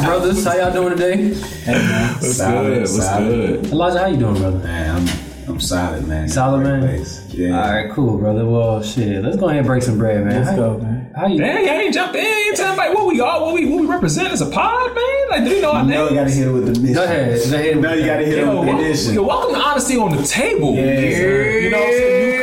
brothers? How y'all doing today? Hey, man. What's Solid, good? What's solid. good? Elijah, how you doing, brother? Man, I'm I'm solid, man. Solid, man? place. Yeah. All right, cool, brother. Well, shit, let's go ahead and break some bread, man. Let's how, go, man. How you? Dang, I ain't jump in. Ain't tell like what we are, what we what we represent as a pod, man. Like, do you know our Now you gotta hit it with the mission. Go ahead. Go ahead. Now you gotta hit it with the welcome, condition. yo, welcome to Honesty on the Table. Yes, sir. You know what I'm saying?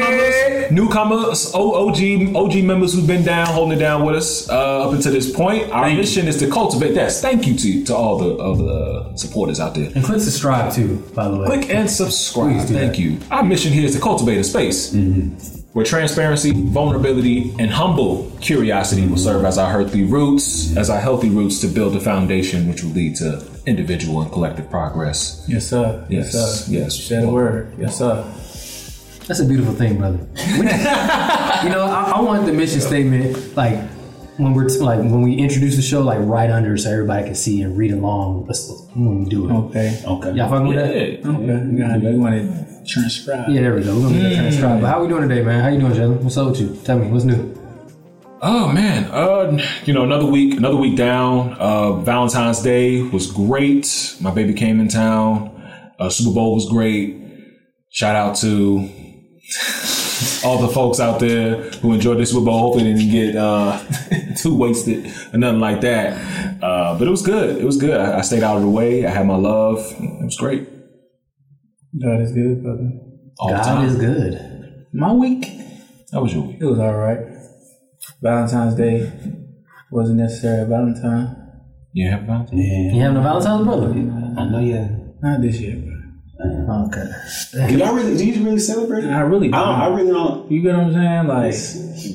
Newcomers, OG, OG members who've been down, holding it down with us uh, up until this point. Our mission is to cultivate that. Thank you to, to all the, all the supporters out there. And click subscribe too, by the way. Click and subscribe. Thank that. you. Our mission here is to cultivate a space where transparency, vulnerability, and humble curiosity will serve as our healthy roots, as our healthy roots to build a foundation which will lead to individual and collective progress. Yes, sir. Yes, sir. yes. You said a word. Yes, sir. That's a beautiful thing, brother. You know, I, I want the mission statement like when we're like when we introduce the show, like right under, so everybody can see and read along when we do it. Okay. Okay. Y'all fucking with that? Yeah. Okay. You gotta you want to transcribe. Yeah, there we go. We're gonna get that transcribed. But how we doing today, man? How you doing, Jalen? What's up with you? Tell me, what's new? Oh man, uh, you know, another week, another week down. Uh, Valentine's Day was great. My baby came in town. Uh, Super Bowl was great. Shout out to all the folks out there who enjoyed this Super Bowl. Hopefully, didn't get uh, too wasted or nothing like that. Uh, but it was good. It was good. I, I stayed out of the way. I had my love. It was great. God is good, brother. All the God time. is good. My week, How was your week? it was all right. Valentine's Day wasn't necessary. Valentine, You have Valentine's? Yeah. You having a Valentine's, brother? I know you. not this year, bro. Okay. Do y'all really? Do you really celebrate? I really, I, don't, I really don't. You get what I'm saying? Like,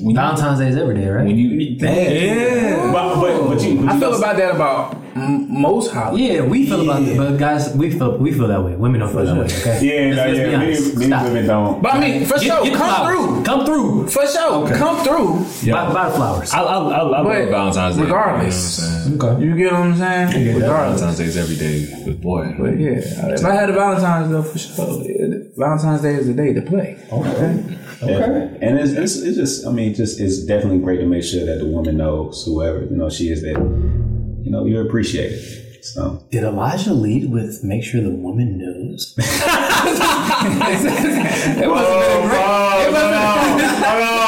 When you, Valentine's Day is every day, right? when you, Yeah. But but but you. But I you feel know- about that about m- most holidays. yeah, we feel about it, but guys, we feel we feel that way. Women don't feel that way. Okay. Yeah, no, Let's- let's yeah. be honest. Many, many women don't. But I mean, for Get- sure, get come flowers. through. Come through. For sure, come through. Buy, buy the flowers. I, I, I, I love But Valentine's Day. regardless. You know what I'm saying? Okay. You get what I'm saying? Regardless. Valentine's Day is every day, with boy. But yeah, if I had a Valentine's though, for sure, yeah, Valentine's Day is the day to play. Okay. Okay. And it's, it's it's just I mean just it's definitely great to make sure that the woman knows whoever you know she is that you know you're appreciated. So Did Elijah lead with make sure the woman knows? It wasn't been a great. It wasn't.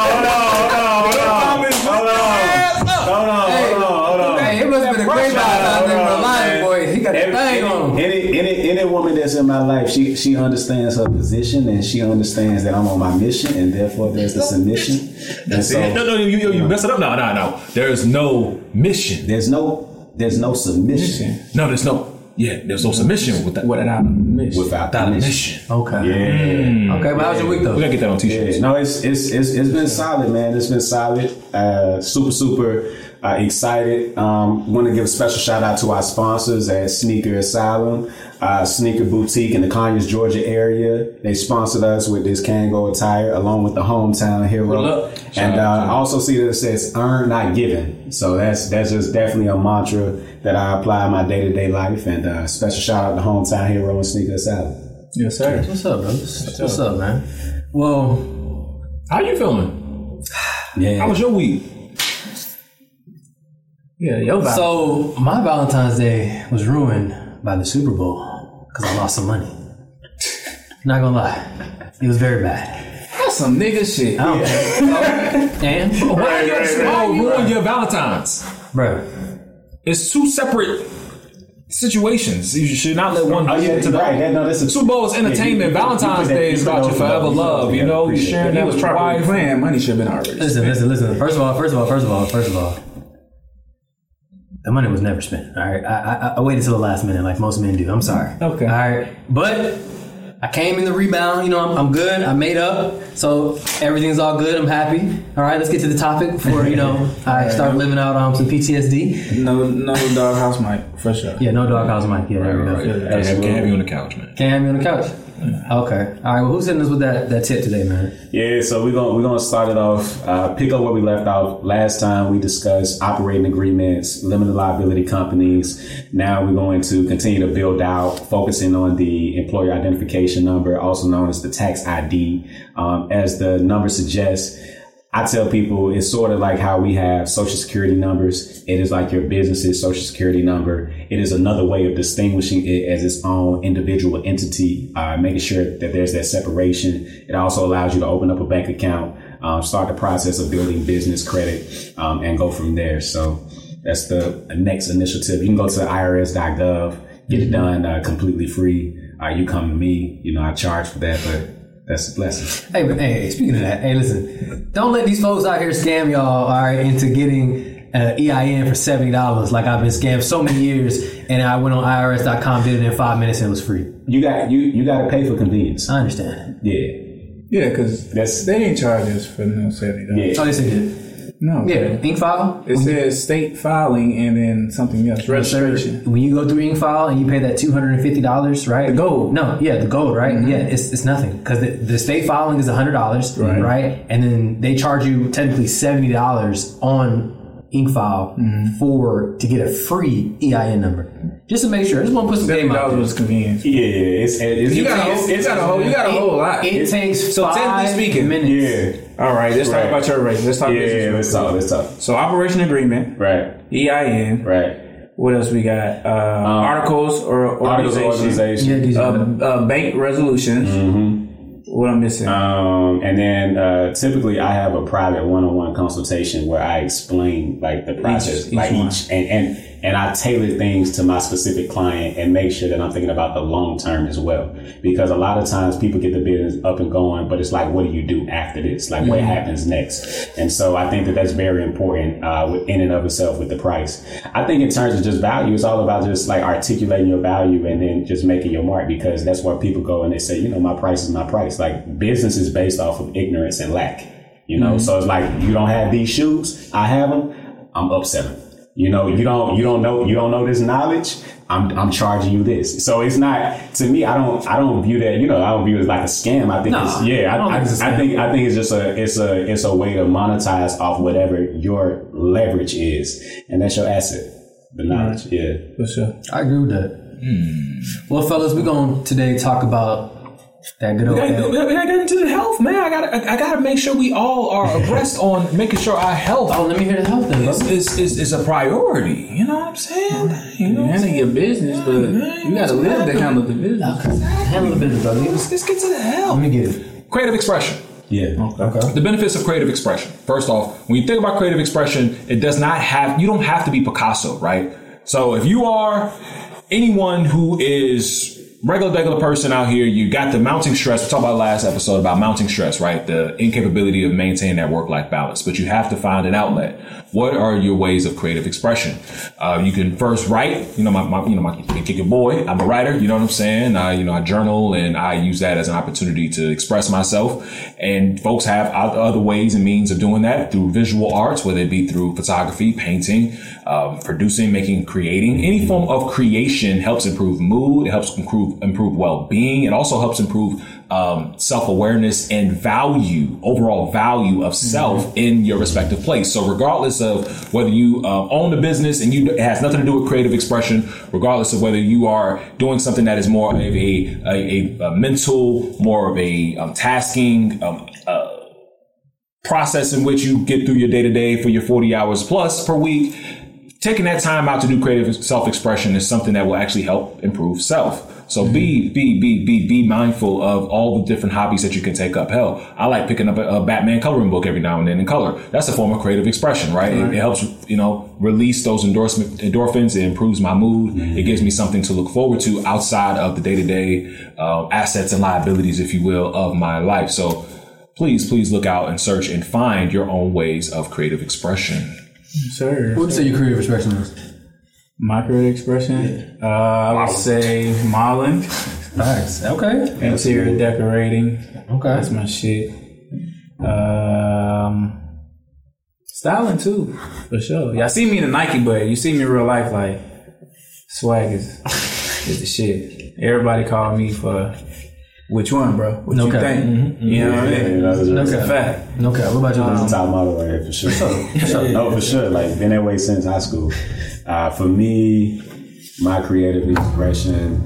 Hold on, hold on, hold on. Hey, it must have been a great Valentine's Day for Elijah, boy. He got the Every- thing on. any, any, any woman that's in my life, she she understands her position and she understands that I'm on my mission and therefore there's the submission. And so no, no, you, you, you mess it up. No, no, no. There is no mission. there's no there's no submission No, there's no. Yeah, there's no submission with that. Without a mission. without the Without a mission. mission. Okay. Yeah. Okay, but how's your week though? We though? gotta get that on t-shirts. Yeah, no, it's it's it's, it's been solid, man. It's been solid. Uh, super super uh, excited. Um, Want to give a special shout out to our sponsors at Sneaker Asylum, uh, Sneaker Boutique in the Conyers, Georgia area. They sponsored us with this Kango attire along with the hometown hero. And uh, I also see that it says "earn, not given." So that's that's just definitely a mantra that I apply in my day to day life. And uh, special shout out to hometown hero and Sneaker Asylum. Yes, sir. What's up, brothers? What's up, man? Well, How you feeling? Yeah. How was your week? Yeah, yo, so my Valentine's Day was ruined by the Super Bowl because I lost some money. Not gonna lie, it was very bad. that's some nigga shit. I don't care. and Why are you why you ruin your Valentine's? bro, It's two separate situations. You should not let one Oh, lead yeah, into the right. That- no, that's a- Super Bowl is entertainment. Yeah, you- you Valentine's put that- Day is about your forever love. love. You Yeah, know, you appreciate sharing that. that He with was your properly wife. planned. Money should have been already. listen, listen, listen. First of all, first of all, first of all, first of all, the money was never spent. All right, I, I, I waited till the last minute, like most men do. I'm sorry. Okay. All right, but I came in the rebound. You know, I'm, I'm good. I made up, so everything's all good. I'm happy. All right, let's get to the topic before you know I start living out um, some PTSD. No, no doghouse, Mike, for sure. Yeah, no doghouse, Mike. Yeah, there we go. Can't have, can't have you on the couch, man. Can't have me on the couch. Okay. All right. Well, who's hitting us with that, that tip today, man? Yeah, so we're gonna we're gonna start it off. Uh, pick up where we left off last time. We discussed operating agreements, limited liability companies. Now we're going to continue to build out, focusing on the employer identification number, also known as the tax ID. Um, as the number suggests, I tell people it's sort of like how we have social security numbers. It is like your business's social security number. It is another way of distinguishing it as its own individual entity, uh, making sure that there's that separation. It also allows you to open up a bank account, um, start the process of building business credit, um, and go from there. So that's the next initiative. You can go to irs.gov, get it done uh, completely free. Uh, you come to me, you know, I charge for that, but that's a blessing. Hey, but hey, hey, speaking of that, hey, listen, don't let these folks out here scam y'all, all right, into getting uh, EIN for seventy dollars. Like I've been scammed so many years, and I went on IRS.com, did it in five minutes, and it was free. You got you you got to pay for convenience. I understand. Yeah, Yeah, because That's- they didn't charge us for no seventy dollars. yeah. Oh, yes, it did. No. Yeah, Incfile. It says state filing and then something else. Registration. When you go through Incfile and you pay that two hundred and fifty dollars, right? The gold. No, yeah, the gold, right? Mm-hmm. Yeah, it's, it's nothing because the, the state filing is hundred dollars, Right. right. And then they charge you technically seventy dollars on Incfile for to get a free EIN number, just to make sure. I just want to put some Seventy game out dollars there. was convenient. Yeah, it's, it's You got a whole, it's, you got a whole, you got a whole lot. It takes So five technically speaking- minutes. yeah, All right, let's Right. talk about your race. Let's talk yeah. business. Let's talk. Let's talk. So operation agreement, Right, EIN. right. What else we got? Uh, articles or Articles organization. of organization. Yeah, Uh, uh, bank resolutions. Mm-hmm. What I'm missing? Um, and then uh, typically I have a private one-on-one consultation where I explain like the process, each like one. each, and, and and I tailor things to my specific client and make sure that I'm thinking about the long term as well. Because a lot of times people get the business up and going, but it's like, what do you do after this? Like, what happens next? And so I think that that's very important uh, with- in and of itself with the price. I think in terms of just value, it's all about just like articulating your value and then just making your mark because that's where people go and they say, you know, my price is my price. Like business is based off of ignorance and lack. You know, so it's like you don't have these shoes, I have them, I'm upselling. You know, you don't you don't know you don't know this knowledge. I'm I'm charging you this. So it's not to me. I don't I don't view that. You know, I don't view it as like a scam. I think No, it's yeah. I, I don't I, think it's a I scam. think I think it's just a it's a it's a way to monetize off whatever your leverage is, and that's your asset, the mm. knowledge. Yeah. For sure. I agree with that. Hmm. Well, fellas, we're going to today talk about that good old. I, health. I, I got into the health, man. I gotta, I, I gotta make sure we all are abreast on making sure our health Oh, let me hear the health then, is, brother. is, is, is a priority. You know what I'm saying? You know, You handle your business, but you got to live to handle the business. Handle the business, brother. let's, let's get to the health. Let me get it. Creative expression. Yeah. Okay. The benefits of creative expression. First off, when you think about creative expression, it does not have, you don't have to be Picasso, right? So if you are anyone who is regular, regular person out here, you got the mounting stress. We talked about last episode about mounting stress, right? The incapability of maintaining that work life balance, but you have to find an outlet. What are your ways of creative expression? Uh, you can first write, you know, my, my you know, my kick your boy. I'm a writer, you know what I'm saying? I, you know, I journal and I use that as an opportunity to express myself. And folks have other ways and means of doing that through visual arts, whether it be through photography, painting, um, producing, making, creating. Any form of creation helps improve mood. It helps improve, improve well-being. It also helps improve um, self-awareness and value, overall value of self in your respective place. So regardless of whether you uh, own a business and you it has nothing to do with creative expression, regardless of whether you are doing something that is more of a, a, a, a mental, more of a um, tasking, um, uh, process in which you get through your day to day for your 40 hours plus per week, taking that time out to do creative self expression is something that will actually help improve self. So be be be be be mindful of all the different hobbies that you can take up. Hell, I like picking up a, a Batman coloring book every now and then in color. That's a form of creative expression, right? It, it helps you know release those endorsement endorphins. It improves my mood. It gives me something to look forward to outside of the day to day assets and liabilities, if you will, of my life. So please, please look out and search and find your own ways of creative expression. Sir. What would you say your creative expression is? My creative expression? Uh, I would say modeling, Nice. Okay. interior decorating. Okay. That's my shit. Um, styling too, for sure. Y'all see me in the Nike, but you see me in real life, like swag is is the shit. Everybody call me for which one, bro? What you Okay. think? You know what I Yeah, mean? that's It's a Okay. fact. Okay. What about you? That's Liz? the top model right here for sure. no, for sure. Like been that way since high school. Uh, for me, my creative expression.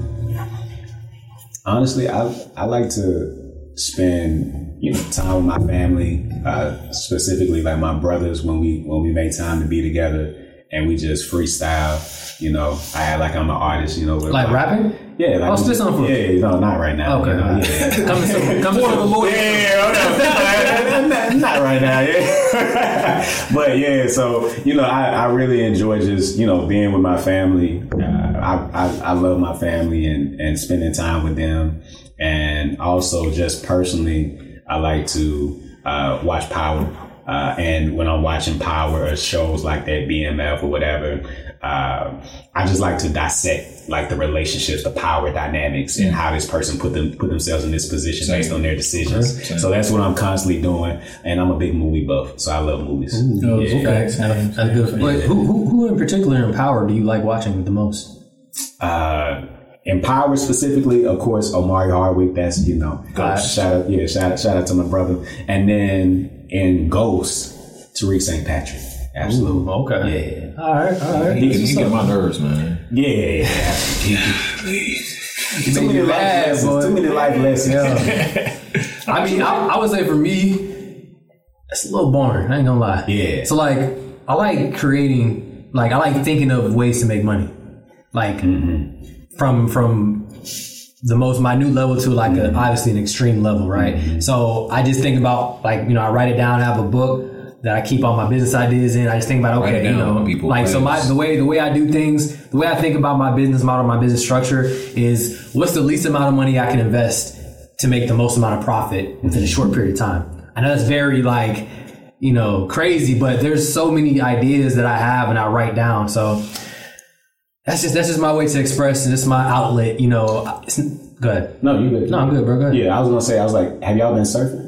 Honestly, I I like to spend you know time with my family, uh, specifically like my brothers when we when we make time to be together and we just freestyle. You know, I act like I'm an artist. You know, with Like my- rapping? Yeah, like Oh, spit something for Yeah, no, not right now. Okay. you know, yeah. come to come to the Lord. Yeah, not, not right now. Yeah, but yeah. So you know, I, I really enjoy just you know being with my family. Uh, I, I I love my family and and spending time with them, and also just personally, I like to uh, watch Power. Uh, and when I'm watching Power or shows like that, BMF or whatever, uh, I just like to dissect like the relationships, the power dynamics, and how this person put them put themselves in this position Same. based on their decisions. Same. So that's what I'm constantly doing, and I'm a big movie buff, so I love movies. Oh, yeah. okay. That's good. Wait, who, who, who in particular in Power do you like watching the most? Uh, in Power specifically, of course, Omari Hardwick. That's you know, Ghost. shout out, yeah, shout out, shout out to my brother. And then in Ghost, Tariq St. Patrick. Absolutely. Okay. Yeah. All right. All right. He, he get my nerves, man. Yeah. Yeah. Too many life mad, lessons. boy. Too many life lessons. Yeah. I mean, I, I would say for me, it's a little boring. I ain't gonna lie. Yeah. So like, I like creating. Like, I like thinking of ways to make money. Like, Mm-hmm. From from the most minute level to like Mm-hmm. a, obviously an extreme level, right? So I just think about like you know I write it down. I have a book that I keep all my business ideas in. I just think about okay, you know, people, like so my the way the way I do things, the way I think about my business model, my business structure is what's the least amount of money I can invest to make the most amount of profit within a short period of time. I know that's very like you know crazy, but there's so many ideas that I have and I write down. So that's just that's just my way to express and it's my outlet. You know, it's, go ahead. No, you good. No, I'm good, bro. Go ahead. Yeah, I was gonna say, I was like, have y'all been surfing?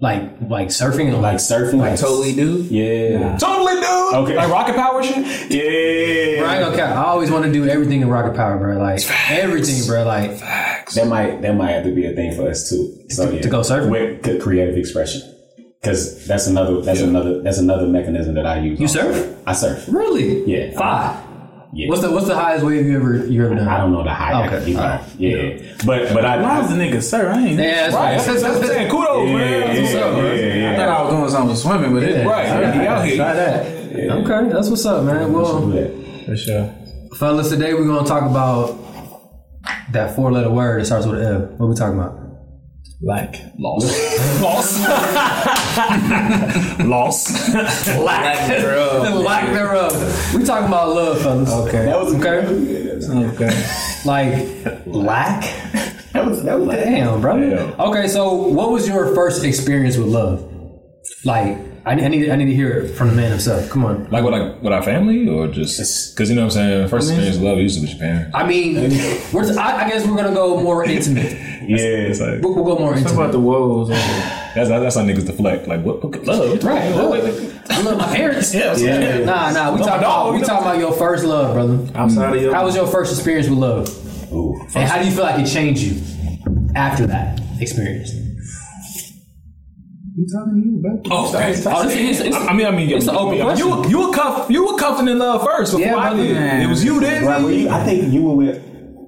Like like surfing and Like like surfing? Like Totally dude. Yeah. Totally, dude. Okay. Like rocket power shit. Yeah. Bro, I ain't gonna cap. I always want to do everything in rocket power, bro. Like everything, bro. Like Facts. That might that might have to be a thing for us too. So yeah, to go surfing? with c- creative expression, because that's another that's another that's another mechanism that I use. you surf? I surf. Really? Yeah. Five. Yeah. What's the what's the highest wave you ever you ever done? I don't know the high I Okay, can keep alright. Uh, yeah, but but I. Why was the nigga sir? I ain't. Yeah, that's Right. right. That's, that's what I'm saying. Kudos, yeah, man. That's what's yeah, up, bro. yeah, I thought I was doing something with swimming, but it Right. Yeah, he out here. Try that. Okay, that's what's up, man. Well, yeah. for sure. fellas, today we're gonna talk about that four letter word that starts with an F. What we talking about? Like loss, loss, loss, lack thereof. Lack thereof. We talking about love, fellas. Okay. That was Okay. Okay. Like lack. that was that was Damn, bro. Okay, so what was your first experience with love? Like, I, I need I need to hear it from the man himself. Come on. Like with like with our family or just because you know what I'm saying. First experience of love usually with your parents. I mean, we're, I, I guess we're gonna go more intimate. Yeah. It's like We'll, we'll go more What intimate. about the woes? that's that's how niggas deflect. Like what? what love? Right. Wait, wait, wait. I love my parents. Yeah. Yeah. Nah, nah. We No, talking no, about we no. talking about your first love, brother. Outside of your. How was your first experience with love, Ooh. and how do you feel like it changed you after that experience? You talking to you, bro? Oh, okay. Oh, this it's, I mean, I mean, It's an open you, question. You, you were cuff, you were cuffing in love first before Yeah, I brother. did. It was you then. Right, well, you, I think you were with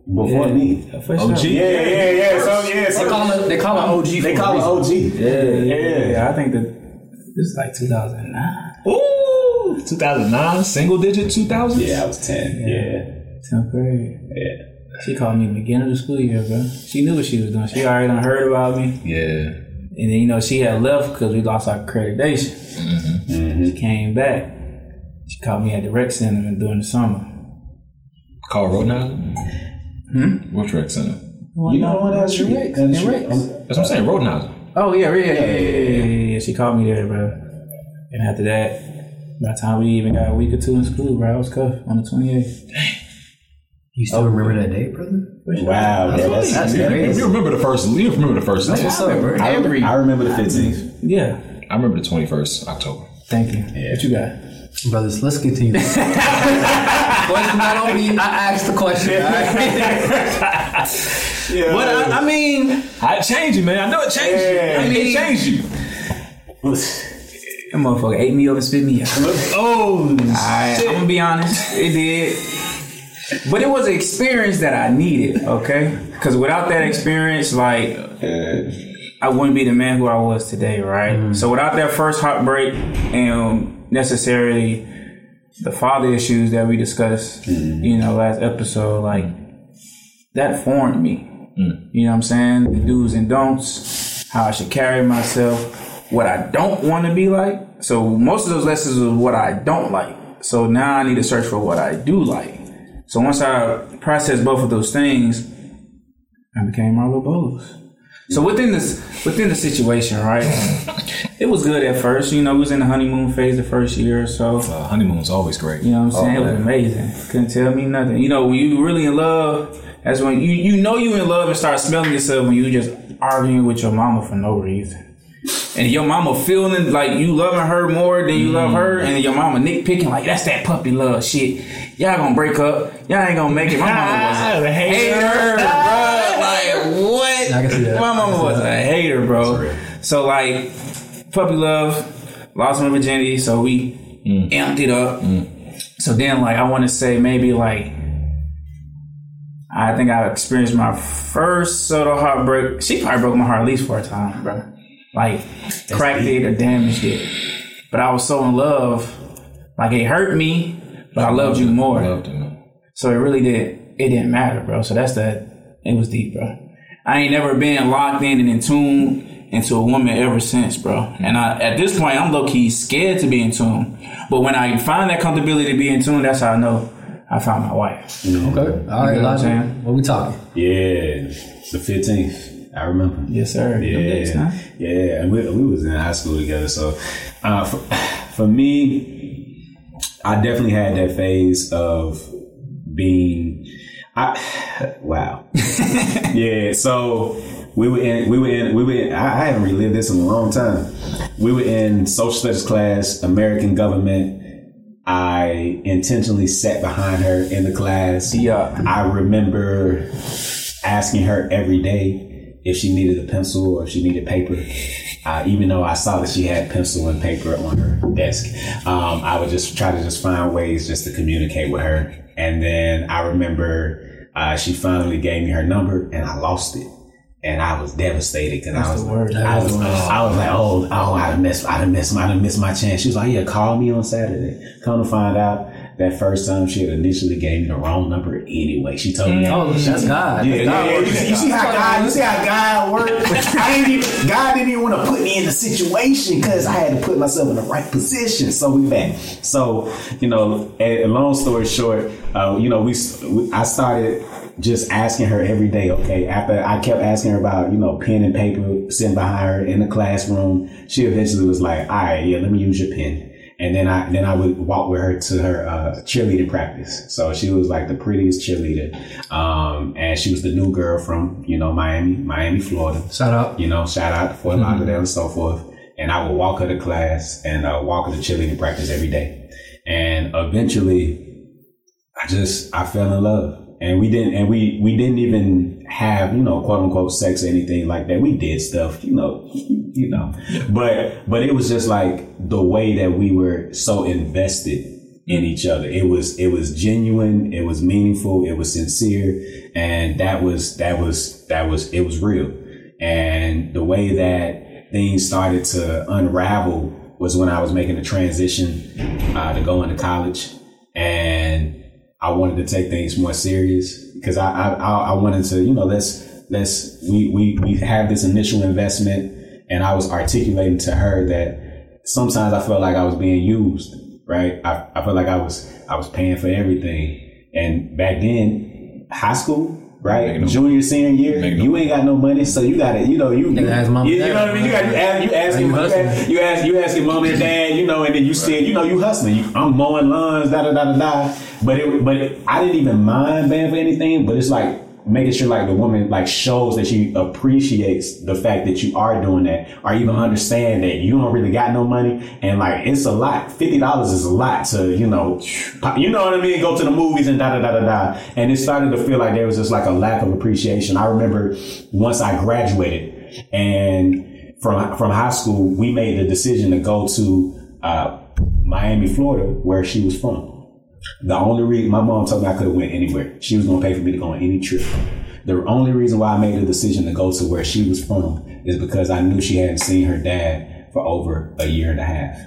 before me. For OG. sure. Yeah, yeah, yeah. So yeah, they call it they call it OG. they call it. OG. Yeah, yeah, Yeah. yeah. I think that this is like 2009, Ooh, 2009, single digit 2000. Yeah, I was ten. Yeah, 10th grade. yeah. She called me beginning of the school year, bro. She knew what she was doing. She already done heard about me. Yeah. And then, you know, she had left because we lost our accreditation. Mm-hmm. She came back. She called me at the rec center during the summer. Carl Rodenhauser. Hmm? Which rec center? You know the one that's your rec. That's what I'm saying, Rodenhauser. Oh, yeah, yeah, yeah, yeah, yeah. She called me there, bro. And after that, by the time we even got a week or two in school, bro, I was cuffed on the 28th. Dang. You still oh, remember that day, brother? Wow, yeah, that's, that's crazy. You remember the first? You remember the first? That's what's up. I, I remember the 15th. Yeah, I remember the 21st October. Thank you. Yeah. What you got? Brothers, let's continue. question not on me. I asked the question. Yeah. But I, I mean, I changed you, man. I know it changed you. I mean, it changed you. that motherfucker ate me up and spit me out. Oh, I, I'm gonna be honest, it did. But it was an experience that I needed, okay? Because without that experience, like, I wouldn't be the man who I was today, right? Mm-hmm. So without that first heartbreak and necessarily the father issues that we discussed, mm-hmm. you know, last episode, like that formed me. Mm. You know what I'm saying? The do's and don'ts, how I should carry myself, what I don't want to be like. So most of those lessons was what I don't like. So now I need to search for what I do like. So once I processed both of those things, I became Marlo Bowles. So within this within the situation, right? it was good at first. You know, we was in the honeymoon phase the first year or so. Uh, honeymoon's always great. You know what I'm saying? it was amazing. Couldn't tell me nothing. You know, when you really in love, that's when you you know you in love and start smelling yourself when you just arguing with your mama for no reason. And your mama feeling like you loving her more than you love her, and your mama nitpicking like that's that puppy love shit. Y'all gonna break up. Y'all ain't gonna make it. My mama was a hater, bro. Like what? I can see that. My mama was a bro. So like puppy love, lost my virginity, so we amped it up. So then, like, I want to say maybe like, I think I experienced my first of heartbreak. She probably broke my heart at least for a time, bro. Like, cracked it or damaged it. But I was so in love, like it hurt me, but I loved you more. Loved. So it really did. It didn't matter, bro. So that's that. It was deep, bro. I ain't never been locked in and in tune into a woman ever since, bro. And I, at this point, I'm low key scared to be in tune. But when I find that comfortability to be in tune, that's how I know I found my wife. Okay. All right, You know what I'm saying? What we talking? Yeah, the fifteenth. I remember. Yes, sir. Them days, huh? Yeah, yeah, and we, we was in high school together. So, uh, for, for me, I definitely had that phase of being. I wow, yeah. So we were in, we were in, we were in. I, I haven't relived this in a long time. We were in social studies class, American government. I intentionally sat behind her in the class. Yeah. I remember asking her every day if she needed a pencil or if she needed paper. Uh, even though I saw that she had pencil and paper on her desk, um, I would just try to just find ways just to communicate with her. And then I remember uh, she finally gave me her number, and I lost it. And I was devastated because I was, word. I was, I was like, oh, oh, I missed, I missed, I missed my chance. She was like, yeah, call me on Saturday. Come to find out, that first time she had initially gave me the wrong number anyway. She told me, Oh, that's God. yeah, That's yeah, God yeah. You, see, you see how God, you see how God works. I ain't even God didn't even want to put me in the situation because I had to put myself in the right position. So we back. So you know, a, a long story short, uh, you know, we, we I started just asking her every day. Okay, after I kept asking her about you know pen and paper sitting behind her in the classroom, she eventually was like, "All right, yeah, let me use your pen." And then I then I would walk with her to her uh, cheerleading practice. So she was like the prettiest cheerleader, um, and she was the new girl from you know Miami, Miami, Florida. Shout out. You know, shout out to Fort Lauderdale and so forth. And I would walk her to class and uh, walk her to cheerleading practice every day. And eventually, I just I fell in love. And we didn't, and we we didn't even have you know quote unquote sex or anything like that. We did stuff, you know, you know, but but it was just like the way that we were so invested in each other. It was it was genuine, it was meaningful, it was sincere, and that was that was that was it was real. And the way that things started to unravel was when I was making the transition uh, to go into college, and I wanted to take things more serious because I, I I wanted to you know let's let's we we we have this initial investment, and I was articulating to her that sometimes I felt like I was being used, right? I I felt like I was I was paying for everything, and back then, high school. Right, no- junior senior year, no- you ain't got no money, so you got to, you know, you, you, ask mom you, you know what I mean. You got you ask, you ask, you you, hustling? ask, you ask, you ask your mom and dad, you know, and then you said, you know, you hustling. You, I'm mowing lawns, da da da da da. But it, but it, I didn't even mind paying for anything. But it's like making sure like the woman like shows that she appreciates the fact that you are doing that, or even understand that you don't really got no money, and like it's a lot. Fifty dollars is a lot to you know, you know what I mean. Go to the movies and da da da da da. And it started to feel like there was just like a lack of appreciation. I remember once I graduated and from from high school, we made the decision to go to uh, Miami, Florida, where she was from. The only reason my mom told me I could have went anywhere. She was gonna pay for me to go on any trip. The only reason why I made the decision to go to where she was from is because I knew she hadn't seen her dad for over a year and a half.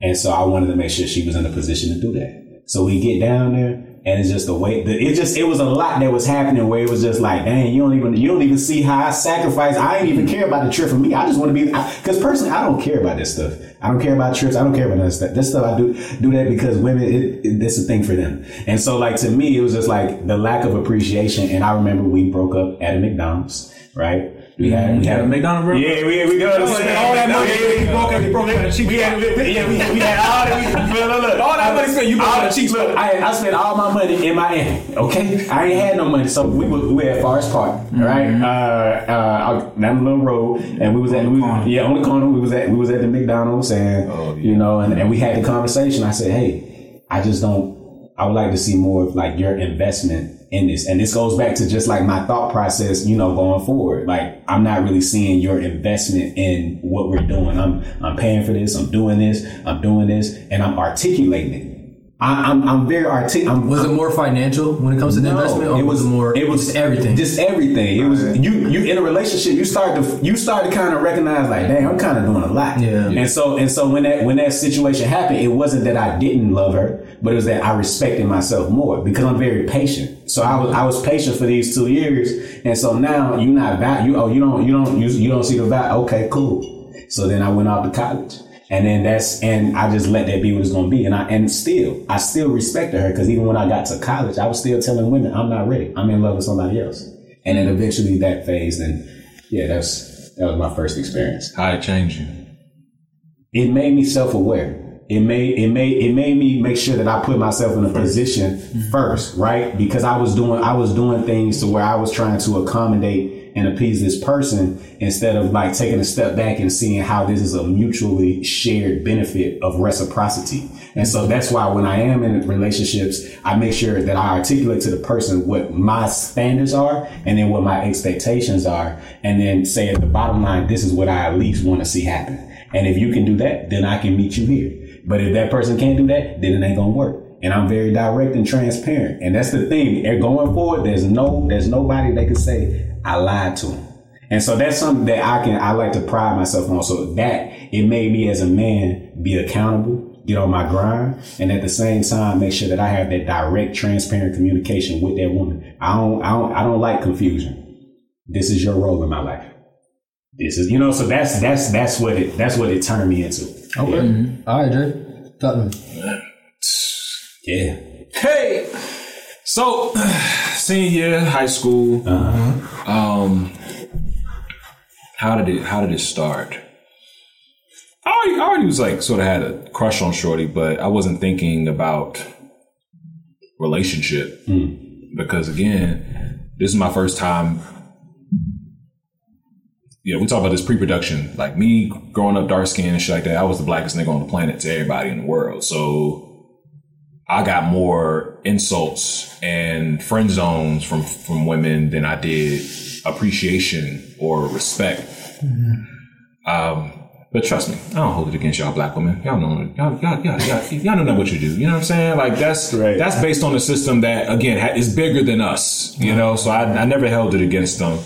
And so I wanted to make sure she was in a position to do that. So we get down there and it's just the way the, it just it was a lot that was happening where it was just like, dang, you don't even you don't even see how I sacrifice. I ain't even care about the trip for me. I just want to be because personally I don't care about this stuff. I don't care about trips. I don't care about this stuff. This stuff I do do that because women it, it, it's a thing for them. And so like to me it was just like the lack of appreciation. And I remember we broke up at a McDonald's, right? We had we Had a McDonald's, bro. yeah, we we go to spent all that money. Yeah, we broke up. We broke up. We had yeah, we, we had all that. Look, look, look. All that money spent, you all the cheap Look, I, I spent all my money in Miami. Okay, I ain't had no money, so we were we were at Forest Park, right? Uh, uh, down the little road, and we was at we, yeah on the corner. We was at we was at the McDonald's, and you know, and, and we had the conversation. I said, hey, I just don't. I would like to see more of like your investment in this. And this goes back to just like my thought process, you know, going forward. Like I'm not really seeing your investment in what we're doing. I'm I'm paying for this, I'm doing this, I'm doing this, and I'm articulating it. I, I'm I'm very articulate. I'm, Was it more financial when it comes to the investment, or it was was it more? It was just everything. Just everything. It was you. You in a relationship. You start to you start to kind of recognize like, damn, I'm kind of doing a lot. Yeah. And so and so when that when that situation happened, it wasn't that I didn't love her, but it was that I respected myself more because I'm very patient. So I was I was patient for these two years, and so now you're not val you oh you don't you don't you, you don't see the value. Okay, cool. So then I went off to college. And then that's, and I just let that be what it's going to be. And I, and still, I still respected her because even when I got to college, I was still telling women, I'm not ready. I'm in love with somebody else. And then eventually that phased. And yeah, that's, that was my first experience. How it changed you? It made me self-aware. It made, it made, it made me make sure that I put myself in a position mm-hmm. first, right? Because I was doing, I was doing things to where I was trying to accommodate and appease this person instead of like taking a step back and seeing how this is a mutually shared benefit of reciprocity. And so that's why when I am in relationships, I make sure that I articulate to the person what my standards are and then what my expectations are. And then say at the bottom line, this is what I at least want to see happen. And if you can do that, then I can meet you here. But if that person can't do that, then it ain't gonna work. And I'm very direct and transparent. And that's the thing. Going forward, there's no, there's nobody that can say I lied to him. And so that's something that I can, I like to pride myself on. So that it made me as a man be accountable, get on my grind, and at the same time make sure that I have that direct, transparent communication with that woman. I don't, I don't, I don't like confusion. This is your role in my life. This is, you know, so that's, that's, that's what it, that's what it turned me into. okay. All right, Jay. Talk to me. Yeah. Hey, so senior year, high school. Um, how did it? How did it start? I already, I already was like sort of had a crush on Shorty, but I wasn't thinking about relationship because again, this is my first time. You know, we talk about this pre-production. Like me growing up dark skinned and shit like that, I was the blackest nigga on the planet to everybody in the world. So I got more insults and friend zones from from women than I did appreciation or respect. Um, but trust me, I don't hold it against y'all black women. Y'all know, y'all, y'all, y'all, y'all, y'all know what you do. You know what I'm saying? Like that's Right. that's based on a system that again ha- is bigger than us. You know, so I, I never held it against them.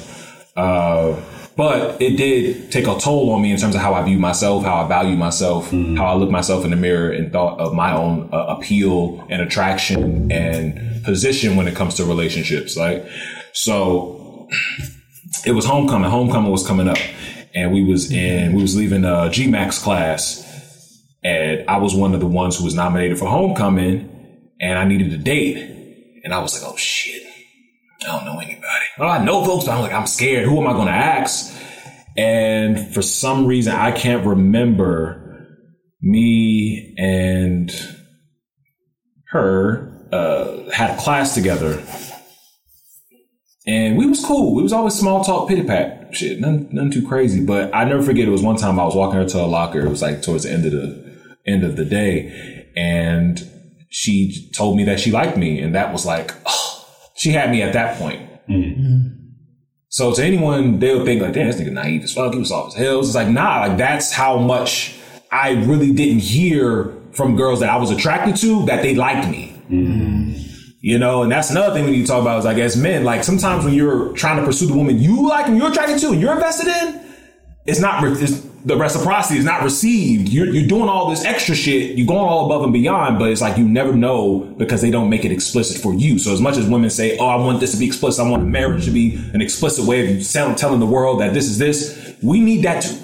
Uh, but it did take a toll on me in terms of how I view myself, how I value myself, how I look myself in the mirror and thought of my own uh, appeal and attraction and position when it comes to relationships. Like, so it was homecoming. Homecoming was coming up, and we was in we was leaving a GMAX class, and I was one of the ones who was nominated for homecoming, and I needed a date, and I was like, oh shit, I don't know anybody. Well, I know folks, but I'm like, I'm scared. Who am I going to ask? And for some reason, I can't remember me and her uh, had a class together and we was cool. We was always small talk, pity pat, shit, nothing, nothing too crazy. But I never forget. It was one time I was walking her to a locker. It was like towards the end of the end of the day, and she told me that she liked me, and that was like, oh, she had me at that point. Mm-hmm. So to anyone, they'll think like, damn, this nigga naive as fuck. He was soft as hell. It's like, nah, like that's how much I really didn't hear from girls that I was attracted to that they liked me. Mm-hmm. You know, and that's another thing we need to talk about is like as men, like sometimes when you're trying to pursue the woman you like and you're attracted to and you're invested in, it's not it's, the reciprocity is not received. You're, you're doing all this extra shit. You're going all above and beyond, but it's like you never know because they don't make it explicit for you. So as much as women say, "Oh, I want this to be explicit. I want marriage to be an explicit way of tell- telling the world that this is this," we need that too.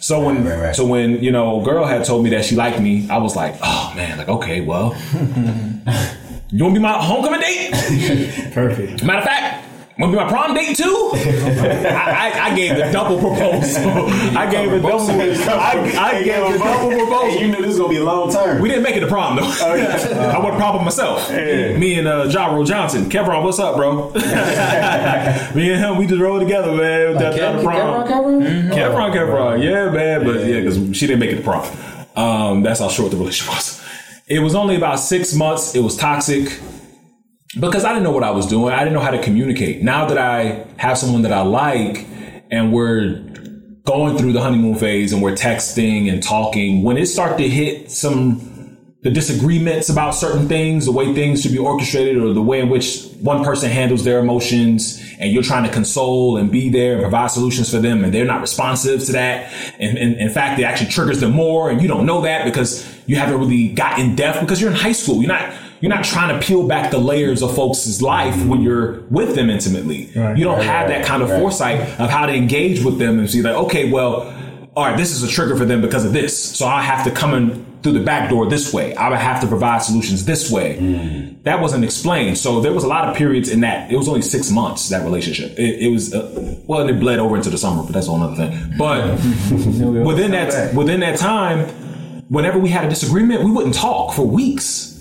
So when Right, right, right. so when you know, a girl had told me that she liked me, I was like, "Oh man, like okay, well." You want to be my homecoming date? Perfect. Matter of fact, want to be my prom date too? I, I, I gave the double proposal. I gave the double. I, I gave the double Hey, proposal. you knew this was gonna be a long term. We didn't make it to prom though. Oh, yeah. I went to prom by myself. Me and uh, Ja Rule Johnson. Kevron, what's up, bro? Me and him, we just rolled together, man. Down- down to prom. Kevron, Kevron, yeah, man. But yeah, because she didn't make it to prom. Um, that's how short the relationship was. It was only about six months. It was toxic because I didn't know what I was doing. I didn't know how to communicate. Now that I have someone that I like and we're going through the honeymoon phase and we're texting and talking, when it start to hit some the disagreements about certain things, the way things should be orchestrated, or the way in which one person handles their emotions, and you're trying to console and be there and provide solutions for them, and they're not responsive to that. And, and in fact, it actually triggers them more, and you don't know that because you haven't really got in depth because you're in high school. You're not you're not trying to peel back the layers of folks' life when you're with them intimately. Right. you don't Right, have right, that kind of right. foresight of how to engage with them and see like, okay, well, all right, this is a trigger for them because of this. So I have to come in through the back door this way. I would have to provide solutions this way. That wasn't explained. So there was a lot of periods in that. It was only six months, that relationship. It, it was, uh, well, and it bled over into the summer, but that's a whole thing. But within that, within that time, whenever we had a disagreement, we wouldn't talk for weeks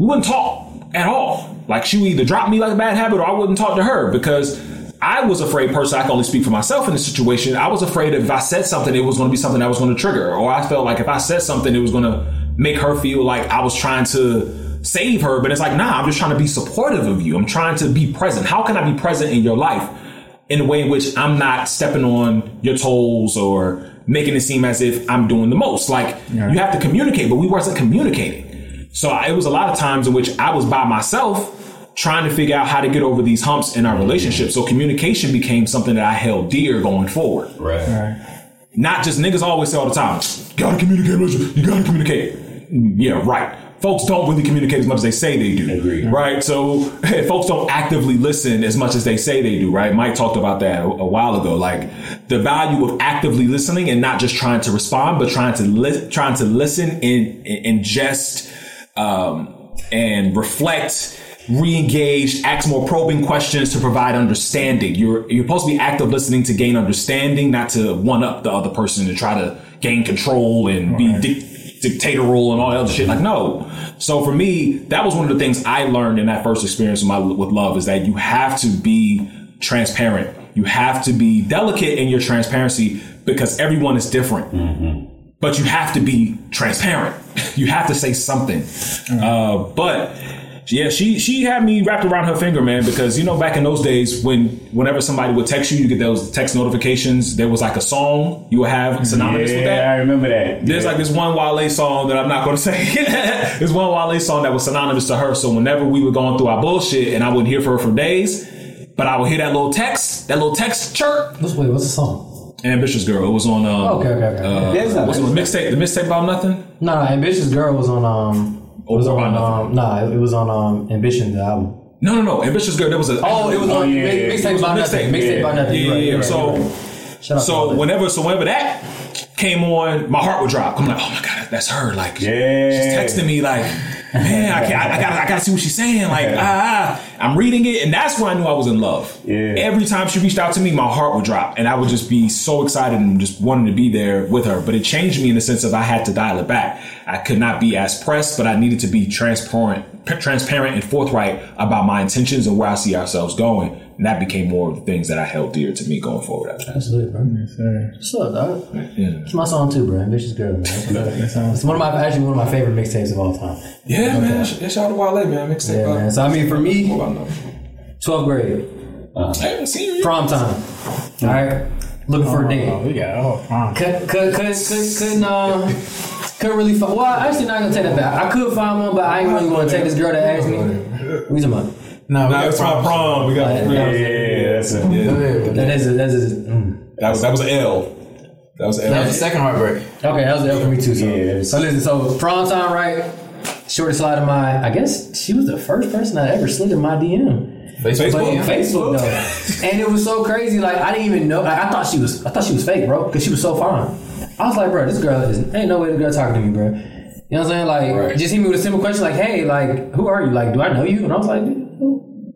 we wouldn't talk at all. Like she would either drop me like a bad habit or I wouldn't talk to her because I was afraid personally, I can only speak for myself in this situation. I was afraid if I said something, it was going to be something that was going to trigger. Or I felt like if I said something, it was going to make her feel like I was trying to save her. But it's like, nah, I'm just trying to be supportive of you. I'm trying to be present. How can I be present in your life in a way in which I'm not stepping on your toes or making it seem as if I'm doing the most? Like you have to communicate, but we wasn't communicating. So I- it was a lot of times in which I was by myself trying to figure out how to get over these humps in our relationship. So communication became something that I held dear going forward. Right. Not just niggas always say all the time, you gotta communicate, Richard. You gotta communicate. Yeah, right. Folks don't really communicate as much as they say they do. Agreed. Right? So folks don't actively listen as much as they say they do, right? Mike talked about that a, a while ago. Like the value of actively listening and not just trying to respond, but trying to li- trying to listen and, and ingest um, and reflect, re-engage, ask more probing questions to provide understanding. You're you're supposed to be active listening to gain understanding, not to one up the other person and try to gain control and be dic- dictatorial and all that other shit. Like no. So for me, that was one of the things I learned in that first experience with, my, with love is that you have to be transparent. You have to be delicate in your transparency because everyone is different but you have to be transparent. You have to say something. Uh, but yeah, she she had me wrapped around her finger, man, because you know back in those days when whenever somebody would text you, you get those text notifications. There was like a song you would have synonymous with Yeah, that. I remember that. There's like this one Wale song that I'm not going to say. There's one Wale song that was synonymous to her. So whenever we were going through our bullshit and I wouldn't hear from her for days, but I would hear that little text, that little text chirp. Wait, what's the song? Ambitious girl. It was on. Um, Okay, okay, okay. Uh, There's not- what's it, the mixtape? The mixtape about nothing. No, no, Ambitious Girl was on um. Oh, was About on Nothing. um. Nah, it was on um. Ambition the album. No, no, no. Ambitious girl. There was a. Oh, it was Oh, on yeah, mix- yeah, yeah. mixtape about nothing. Mixtape about nothing. Yeah, You're right, yeah, yeah. right, So, you're right. Shout out to so whenever, so whenever that came on, my heart would drop. I'm like, oh my god, that's her. Like, Yeah. she's texting me like, man, I, can't, I, I gotta, I gotta see what she's saying. Like, ah, ah, I'm reading it, and that's when I knew I was in love. Yeah. Every time she reached out to me, my heart would drop, and I would just be so excited and just wanting to be there with her. But it changed me in the sense of I had to dial it back. I could not be as pressed, but I needed to be transparent, transparent and forthright about my intentions and where I see ourselves going. And that became more of the things that I held dear to me going forward. After that. Absolutely, bro. Yes, sir. What's up, dog? Yeah. It's my song too, bro. Ambitious Girl, man. That sounds It's one of my actually one of my favorite mixtapes of all time. Yeah, man. Sh- Shout out to Wale, man. Mixtape. Yeah, man. So I mean, for me, What 12th grade, I haven't seen you. prom time. All right, looking for a Oh, date. we got oh, prom. Could, could, could, could, couldn't, uh, Couldn't really find. Well, actually, not gonna take that back. I could find one, but I ain't really want to take this girl that asked me. What you talking? No, we Nah, got it's my props. prom. We got Yeah, yeah, yeah, that's it. Go ahead. That is a, that is a, mm. that was that was an L. That was That was the second heartbreak. Okay, that was the L for me too. So, Yeah. so listen, so prom time, right? Shorty slide of my. I guess she was the first person I ever slid in my DM. Facebook. But Facebook? Facebook though, and it was so crazy. Like I didn't even know. Like I thought she was. I thought she was fake, bro, because she was so fine. I was like, bro, this girl is ain't no way this girl talking to me, bro. You know what I'm saying? Like, Right. just hit me with a simple question, like, hey, like, who are you? Like, do I know you? And I was like,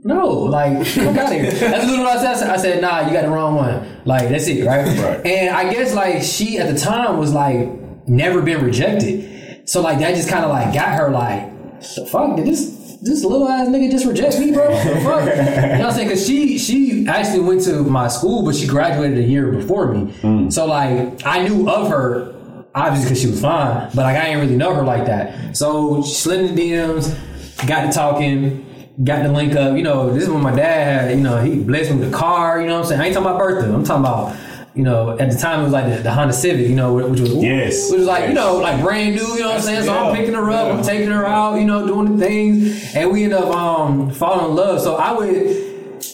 no, like, fuck out here. That's literally what I said. I said, nah, you got the wrong one. Like, that's it, right? Right. And I guess like she at the time was like never been rejected, so like that just kind of like got her like, the fuck did this this little ass nigga just reject me, bro? The fuck? you know what I'm saying? Because she she actually went to my school, but she graduated a year before me. Mm. So like I knew of her. Obviously, because she was fine, but like I didn't really know her like that. So she slid in the DMs, got to talking, got the link up. You know, this is when my dad had, you know, he blessed me with a car. You know what I'm saying? I ain't talking about birthday. I'm talking about, you know, at the time it was like the, the Honda Civic. You know, which was Yes. which was like you know like brand new. You know what I'm saying? So I'm picking her up, I'm taking her out. You know, doing the things, and we end up um falling in love. So I would.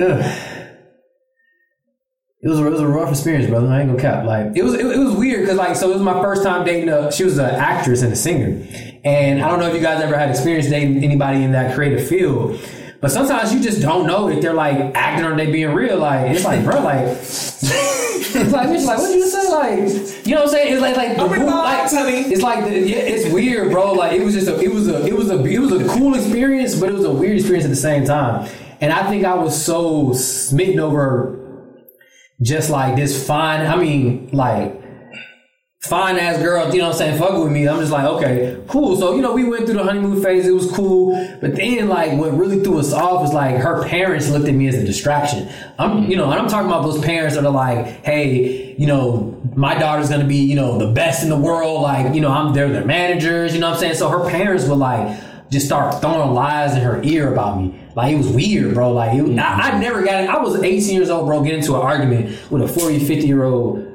Ugh. It was, a, it was a rough experience, brother. I ain't gonna cap. Like it was, it, it was weird because like so it was my first time dating. A, she was an actress and a singer, and I don't know if you guys ever had experience dating anybody in that creative field. But sometimes you just don't know if they're like acting or they being real. Like it's like, bro, like it's like, bitch, like what do you say? Like you know what I'm saying? It's like like the I'm in move- the like it's like the, yeah, it's weird, bro. Like it was just a, it was a, it was a, it was a cool experience, but it was a weird experience at the same time. And I think I was so smitten over just like this fine. I mean, like fine ass girl, you know what I'm saying, fuck with me. I'm just like, okay, cool. So, you know, we went through the honeymoon phase, it was cool. But then like what really threw us off was like her parents looked at me as a distraction. I'm mm. you know, and I'm talking about those parents that are like, hey, you know, my daughter's gonna be, you know, the best in the world, like, you know, I'm they're their managers, you know what I'm saying? So her parents would like just start throwing lies in her ear about me. Like it was weird, bro. Like it, I, I mm. never got it. I was 18 years old, bro, getting into an argument with a 40, 50 year old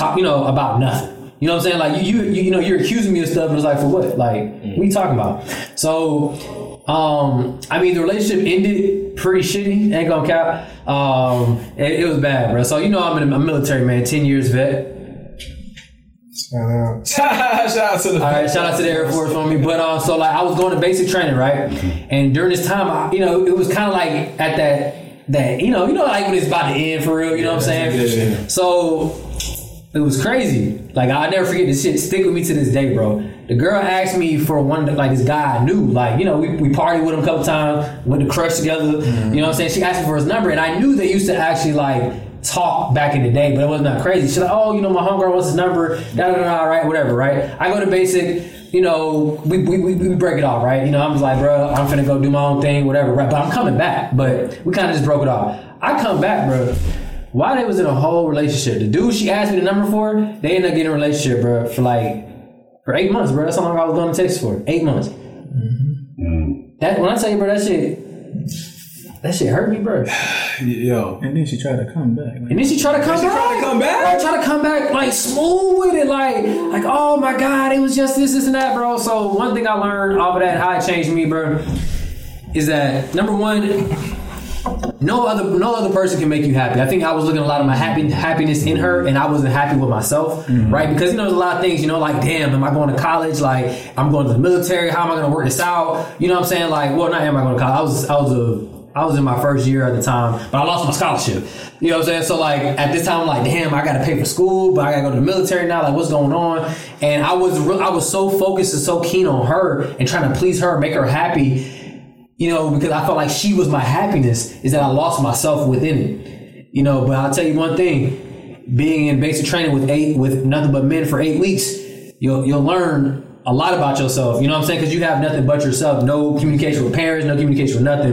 talk, you know, about nothing. You know what I'm saying? Like you, you, you know, you're accusing me of stuff, and it's like for what? Like, what are you talking about? So, um, I mean, the relationship ended pretty shitty. Ain't gonna cap. Um, it, it was bad, bro. So you know, I'm in a military man, ten years vet. Shout out shout out to the. All right, shout out to the Air Force on me. But uh, so like I was going to basic training, right? And during this time, I, you know, it was kind of like at that that you know, you know, like when it's about to end for real. You know what I'm saying? yeah. So it was crazy. Like I'll never forget this shit. Stick with me to this day, bro. The girl asked me for one, like this guy I knew. Like you know, we, we partied with him a couple times, went to crush together. You know what I'm saying? She asked me for his number, and I knew they used to actually like talk back in the day, but it was not that crazy. She's like, oh, you know, my homegirl wants his number. Da da da. Right, whatever. Right. I go to basic. You know, we, we, we, we break it off, right? You know, I'm just like, bro, I'm finna go do my own thing, whatever, right? But I'm coming back. But we kind of just broke it off. I come back, bro. Why they was in a whole relationship? The dude she asked me the number for, they ended up getting a relationship, bro, for like for eight months, bro. That's how long I was going to Texas for. Eight months. Mm-hmm. That when I tell you, bro, that shit, that shit hurt me, bro. Yo. And then she tried to come back. And then she tried to come she back. tried to come back? Bro, try to come back like smooth with it, like like oh my god, it was just this, this, and that, bro. So one thing I learned off of that, how it changed me, bro, is that number one, no other no other person can make you happy. I think I was looking a lot of my happy happiness in her, and I wasn't happy with myself, mm-hmm. right? Because you know, there's a lot of things, you know, like damn, am I going to college? Like I'm going to the military. How am I going to work this out? You know what I'm saying? Like, well, not am I going to college? I was I was a I was in my first year at the time, but I lost my scholarship. You know what I'm saying? So like at this time, I'm like, damn, I got to pay for school, but I got to go to the military now. Like, what's going on? And I was re- I was so focused and so keen on her and trying to please her, make her happy you know, because I felt like she was my happiness, is that I lost myself within it. You know, but I'll tell you one thing, being in basic training with eight with nothing but men for eight weeks, you'll you'll learn a lot about yourself. You know what I'm saying? Because you have nothing but yourself. No communication with parents, no communication with nothing.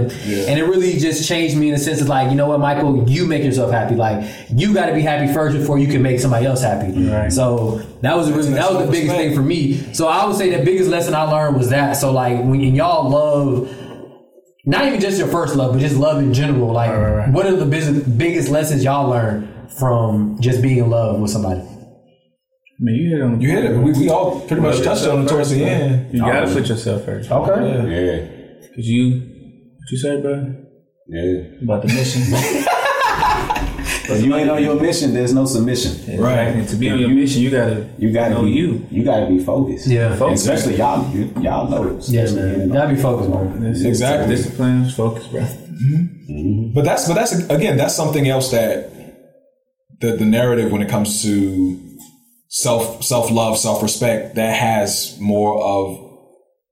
And it really just changed me in the sense of like, you know what, Michael, you make yourself happy. Like you got to be happy first before you can make somebody else happy. Right. So that was really that was the biggest thing for me. So I would say the biggest lesson I learned was that. So like when y'all love not even just your first love, but just love in general. Like, right, right. what are the biggest, biggest lessons y'all learned from just being in love with somebody? Man, you hit on the You hit it. We, we all pretty much touched on it towards the end. You gotta put yourself first. Okay. Yeah, Cause you, what you say, bro? yeah. About the mission. If you ain't on your mission, there's no submission. Exactly. To be on your mission, you gotta You gotta know be you. You gotta be focused. Yeah. Focus. Especially y'all, you, y'all know. it. Yeah, Especially man. in- Gotta be focused, bro. This Exactly. Discipline, focus, bro. Mm-hmm. But that's but that's again that's something else that the the narrative when it comes to self self love self respect that has more of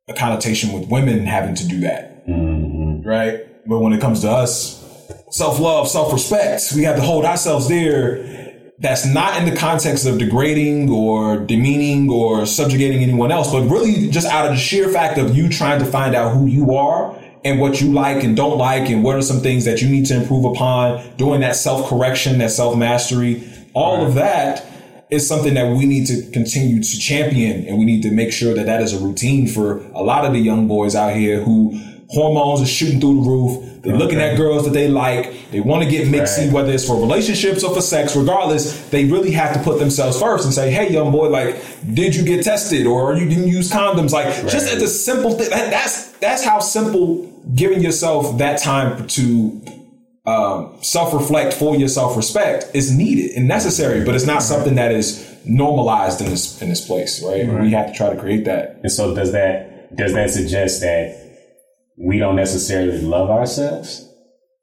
a connotation with women having to do that, mm-hmm. right? But when it comes to us, self love self respect, we have to hold ourselves there. That's not in the context of degrading or demeaning or subjugating anyone else, but really just out of the sheer fact of you trying to find out who you are and what you like and don't like and what are some things that you need to improve upon, doing that self correction, that self mastery, all of that is something that we need to continue to champion and we need to make sure that that is a routine for a lot of the young boys out here who hormones are shooting through the roof. They're looking at girls that they like. They want to get mixy, whether it's for relationships or for sex, regardless, they really have to put themselves first and say, Hey, young boy, like, did you get tested or you didn't use condoms? Like, just as a simple thing. That, that's, that's how simple giving yourself that time to um, self-reflect for your self-respect is needed and necessary, but it's not something that is normalized in this in this place, right? We have to try to create that. And so does that does that suggest that we don't necessarily love ourselves?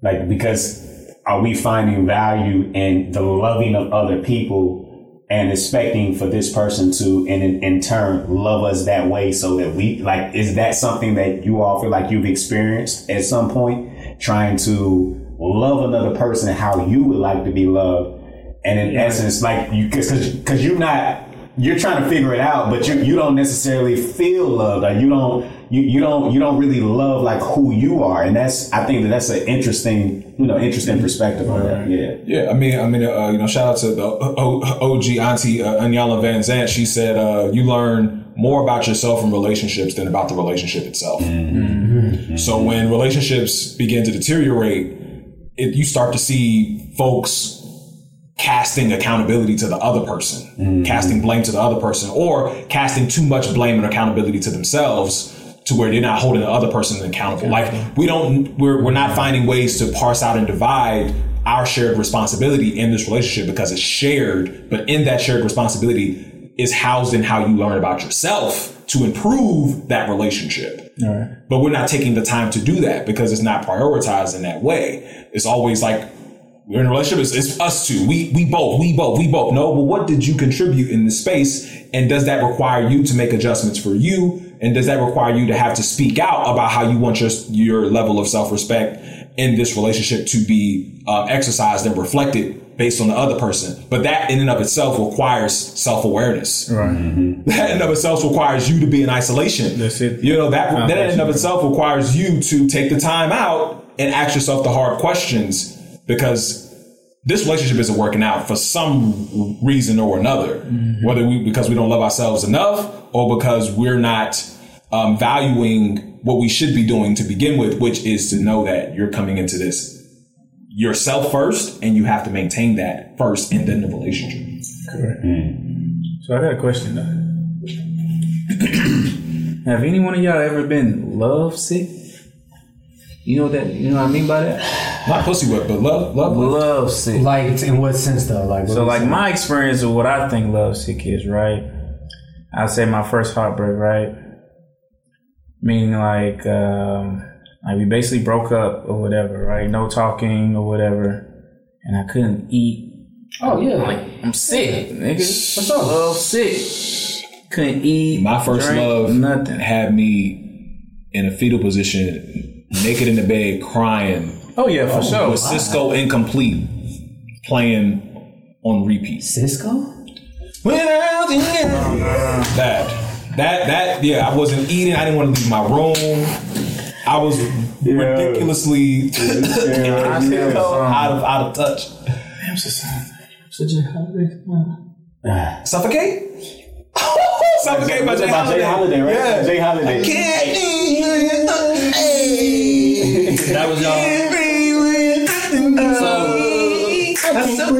Like because are we finding value in the loving of other people and expecting for this person to in in turn love us that way so that we like is that something that you all feel like you've experienced at some point? Trying to love another person how you would like to be loved. And in essence like you because because you're not you're trying to figure it out, but you you don't necessarily feel loved. Like you don't you, you don't you don't really love like who you are, and that's I think that that's an interesting you know interesting perspective on that. Yeah, Yeah, I mean, I mean, uh, you know, shout out to the OG auntie uh, Iyanla Vanzant. She said, uh, "You learn more about yourself in relationships than about the relationship itself." So when relationships begin to deteriorate, it, you start to see folks casting accountability to the other person, mm-hmm. casting blame to the other person, or casting too much blame and accountability to themselves to where they're not holding the other person accountable. Like we don't, we're, we're not finding ways to parse out and divide our shared responsibility in this relationship because it's shared, but in that shared responsibility is housed in how you learn about yourself to improve that relationship. But we're not taking the time to do that because it's not prioritized in that way. It's always like we're in a relationship. It's, it's us two. We we both. We both. We both. No, but what did you contribute in this space? And does that require you to make adjustments for you? And does that require you to have to speak out about how you want your your level of self respect in this relationship to be uh, exercised and reflected based on the other person? But that in and of itself requires self awareness. Right. That in and of itself requires you to be in isolation. That's it. You know that that in and of itself requires you to take the time out and ask yourself the hard questions because this relationship isn't working out for some reason or another. Whether we because we don't love ourselves enough or because we're not um, valuing what we should be doing to begin with, which is to know that you're coming into this yourself first and you have to maintain that first and then the relationship. Correct. So I got a question though. Have any one of y'all ever been love sick? You know that you know what I mean by that? Not pussy whip, but love, love. Love sick. Like in what sense though? Like So like my experience of what I think love sick is, right? I'd say my first heartbreak, right? Meaning like um like we basically broke up or whatever, right? No talking or whatever. And I couldn't eat. Oh yeah. Like I'm sick, nigga. What's up? Love sick. Couldn't eat. My first drink, love nothing. had me in a fetal position, naked in the bed, crying Oh yeah, for oh, sure. with Sisqo Incomplete playing on repeat. Sisqo? Without the That, that, that, yeah, I wasn't eating. I didn't want to leave my room. I was ridiculously out of out of touch. Ah. Suffocate? Suffocate by Jay By J. Holiday, right? Yeah. J. Holiday. That was y'all.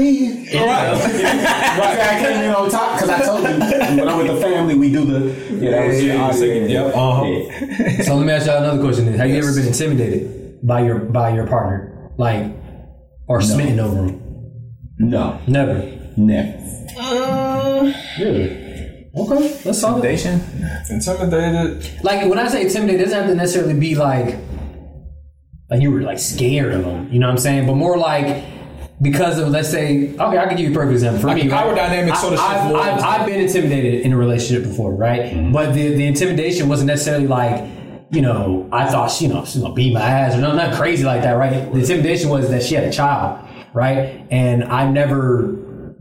So, I came in on top because I told you when I'm with the family, we do the yeah. That was, yeah, yeah, yeah, yep, uh-huh. yeah. So let me ask y'all another question: then. Have you ever been intimidated by your by your partner, like, or smitten over him? No, Never. never. Really? Okay, that's solid. Foundation. Intimidated. Like when I say intimidated, it doesn't have to necessarily be like like you were like scared of them. You know what I'm saying? But more like because of let's say okay, I can give you a perfect example. For Like me, power right? dynamics sort of I, I've, I've, I've been intimidated in a relationship before, right? Mm-hmm. But the the intimidation wasn't necessarily like. You know, I thought she, you know, she's gonna beat my ass or no, not crazy like that, right? The intimidation was that she had a child, right? And I've never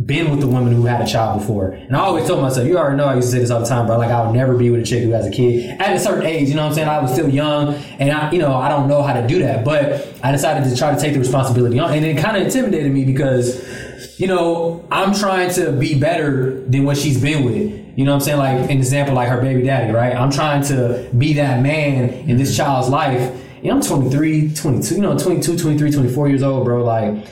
been with a woman who had a child before. And I always told myself, you already know I used to say this all the time, bro. Like I would never be with a chick who has a kid at a certain age. You know what I'm saying? I was still young, and I, you know, I don't know how to do that. But I decided to try to take the responsibility on, and it kind of intimidated me because, you know, I'm trying to be better than what she's been with. You know what I'm saying? Like an example, like her baby daddy, right? I'm trying to be that man in this child's life. Know, I'm 23, 22, you know, 22, 23, 24 years old, bro. Like